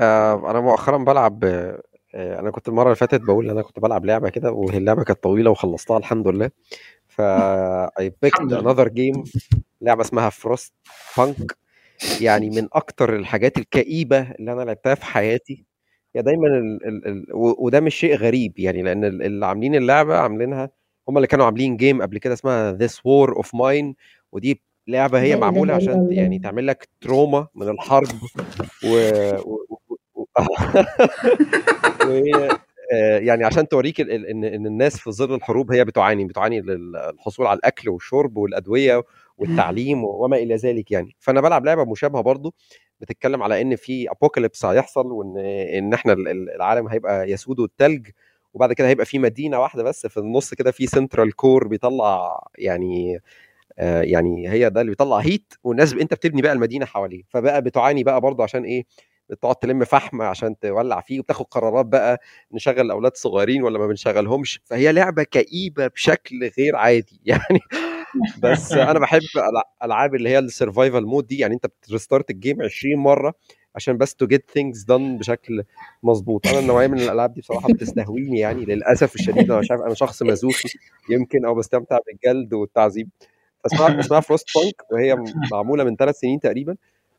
A: آه أنا مؤخرا بلعب آه أنا كنت المرة اللي فاتت بقول أنا كنت بلعب لعبة كده وهي اللعبة كانت طويلة وخلصتها الحمد لله. ف I picked another game لعبة اسمها Frostpunk يعني من أكتر الحاجات الكئيبة اللي أنا لعبتها في حياتي. يا دايما ال ال ال وده مش شيء غريب يعني لأن اللي عاملين اللعبة عاملينها هم اللي كانوا عاملين جيم قبل كده اسمها This War of Mine ودي لعبة هي معمولة عشان يعني تعمل لك تروما من الحرب و, و... و... وهي يعني عشان توريك إن إن الناس في ظل الحروب هي بتعاني بتعاني للحصول على الأكل والشرب والأدوية والتعليم وما إلى ذلك يعني. فأنا بلعب لعبة مشابهة برضو بتتكلم على إن في ابوكاليبس هيحصل وإن إن إحنا العالم هيبقى يسود الثلج وبعد كده هيبقى في مدينة واحدة بس في النص كده في central core بيطلع يعني آه يعني هي ده اللي بيطلع heat والناس أنت بتبني بقى المدينة حواليه. فبقى بتعاني بقى برضو عشان إيه؟ بتقعد تلم فحم عشان تولع فيه وبتاخد قرارات بقى نشغل أولاد صغيرين ولا ما بنشغلهمش. فهي لعبة كئيبة بشكل غير عادي يعني بس أنا بحب ألعاب اللي هي ال survival mode دي يعني أنت بت restart ال game 20 مرة عشان بس to get things done بشكل مظبوط. أنا النوعية من الألعاب دي بصراحة بتستهويني يعني للأسف الشديد. أنا مش عارف أنا شخص مزوخي يمكن أو بستمتع بالجلد والتعذيب. اسمها اسمها Frostpunk وهي معمولة من ثلاث سنين تقريبا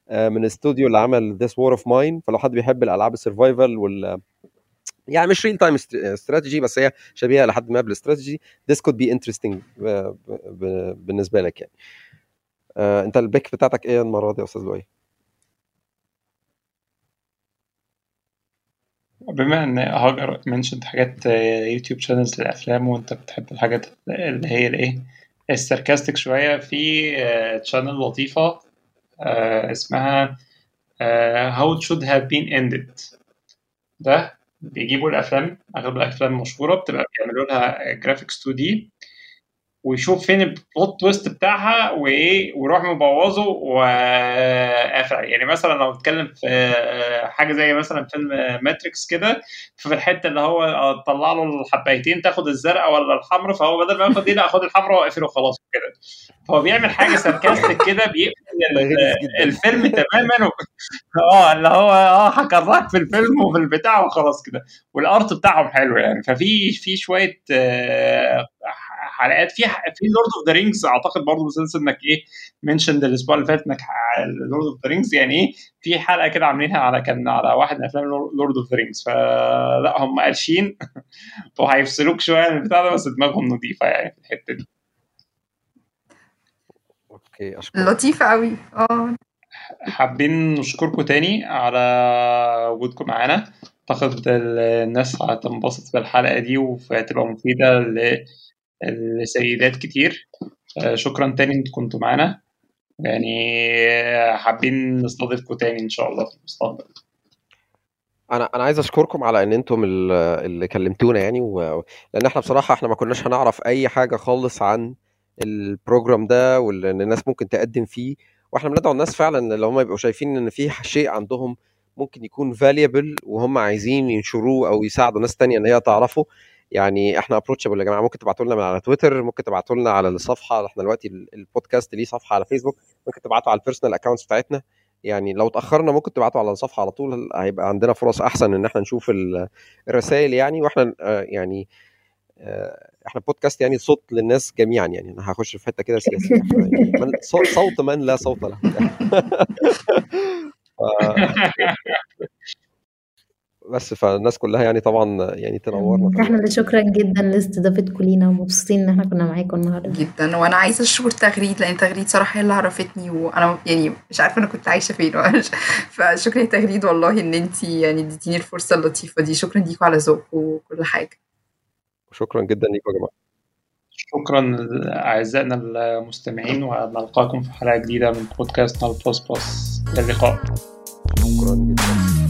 A: آه، من الاستوديو اللي عمل This War of Mine فلو حد بيحب الألعاب ال survival وال يعني مش real time strategy بس هي شبيهة لحد ما بال strategy. This could be interesting ب- بالنسبة لك يعني. آه، انت ال pick بتاعتك إيه المرة دي يا أستاذ لؤي؟
B: بما إن هاجر mentionت حاجات آه، YouTube channels للأفلام وأنت بتحب الحاجات اللي هي الإيه؟ ال sarcastic شوية في لطيفة آه، اسمها آه، How It Should Have Been Ended. ده بيجيبوا الأفلام أغلب الأفلام المشهوره بتبقى بيعملوا لها graphics 2D ويشوف فين ال plot twist بتاعها وإيه ويروح مبوظه وقافل يعني مثلا لو بتكلم في آه، حاجة زي مثلا فيلم Matrix كده ففي الحتة اللي هو طلع له الحبايتين تاخد الزرقاء ولا الحمراء فهو بدل ما ياخد دي لا خد الحمراء واقفله وخلاص كده. فهو بيعمل حاجة sarcastic كده بيقفل الفيلم تماما آه اللي هو آه هكرهك في الفيلم وفي البتاع وخلاص كده. وال art بتاعهم حلو يعني. ففي في شوية آه، حلقات. في في Lord of the Rings أعتقد برضه مسلسل إنك إيه mention الأسبوع اللي فات إنك Lord of the Rings يعني إيه؟ في حلقة كده عاملينها على كان على واحد من أفلام Lord of the Rings فلا هم قالشين وهيفصلوك شوية من البتاع ده بس دماغهم نظيفه يعني في الحتة دي.
A: okay أشكرك.
D: لطيفة قوي آه.
B: حابين نشكركم تاني على وجودكم معانا. أعتقد ال- الناس هتنبسط بالحلقة دي وهتبقى مفيدة ل- لسيدات كتير. آه، شكرا تاني أنتوا كنتوا معانا. يعني آه، حابين نستضيفكم تاني إن شاء الله في المستقبل.
A: أنا أنا عايز أشكركم على إن أنتم ال- اللي كلمتونا يعني و... لأن إحنا بصراحة إحنا ما كناش هنعرف أي حاجة خالص عن البروجرام ده واللي الناس ممكن تقدم فيه. وإحنا بندعو الناس فعلا اللي هم يبقوا شايفين إن في شيء عندهم ممكن يكون valuable وهم عايزين ينشروه أو يساعدوا ناس تانية إن هي تعرفه. يعني إحنا approachable يا جماعة. ممكن تبعتوا لنا من على تويتر ممكن تبعتوا لنا على الصفحة. إحنا دلوقتي ال- البودكاست ليه صفحة على فيسبوك ممكن تبعتوا على ال personal accounts بتاعتنا. يعني لو اتأخرنا ممكن تبعتوا على الصفحة على طول. هيبقى عندنا فرص أحسن إن إحنا نشوف ال- الرسائل يعني. وإحنا آه، يعني آه، إحنا بودكاست يعني صوت للناس جميعا يعني. أنا هخش في حتة كده سياسية يعني من صو- صوت من لا صوت له. بس فالناس كلها يعني طبعا يعني تنورنا
C: إحنا اللي شكرا جدا لاستضافتكم لينا ومبسوطين إن إحنا كنا معاكم النهارده.
D: جدا. وأنا عايزة أشكر تغريد لأن تغريد صراحة هي اللي عرفتني وأنا يعني مش عارفة أنا كنت عايشة فين فشكرا يا تغريد والله إن أنت يعني اديتيني الفرصة اللطيفة دي. شكرا ليكوا على ذوقكم وكل حاجة.
A: شكرا جدا ليكم يا جماعة.
B: شكرا أعزائنا المستمعين ونلقاكم في حلقة جديدة من بودكاست نال بلس بلس للقاء
A: شكرا جدا.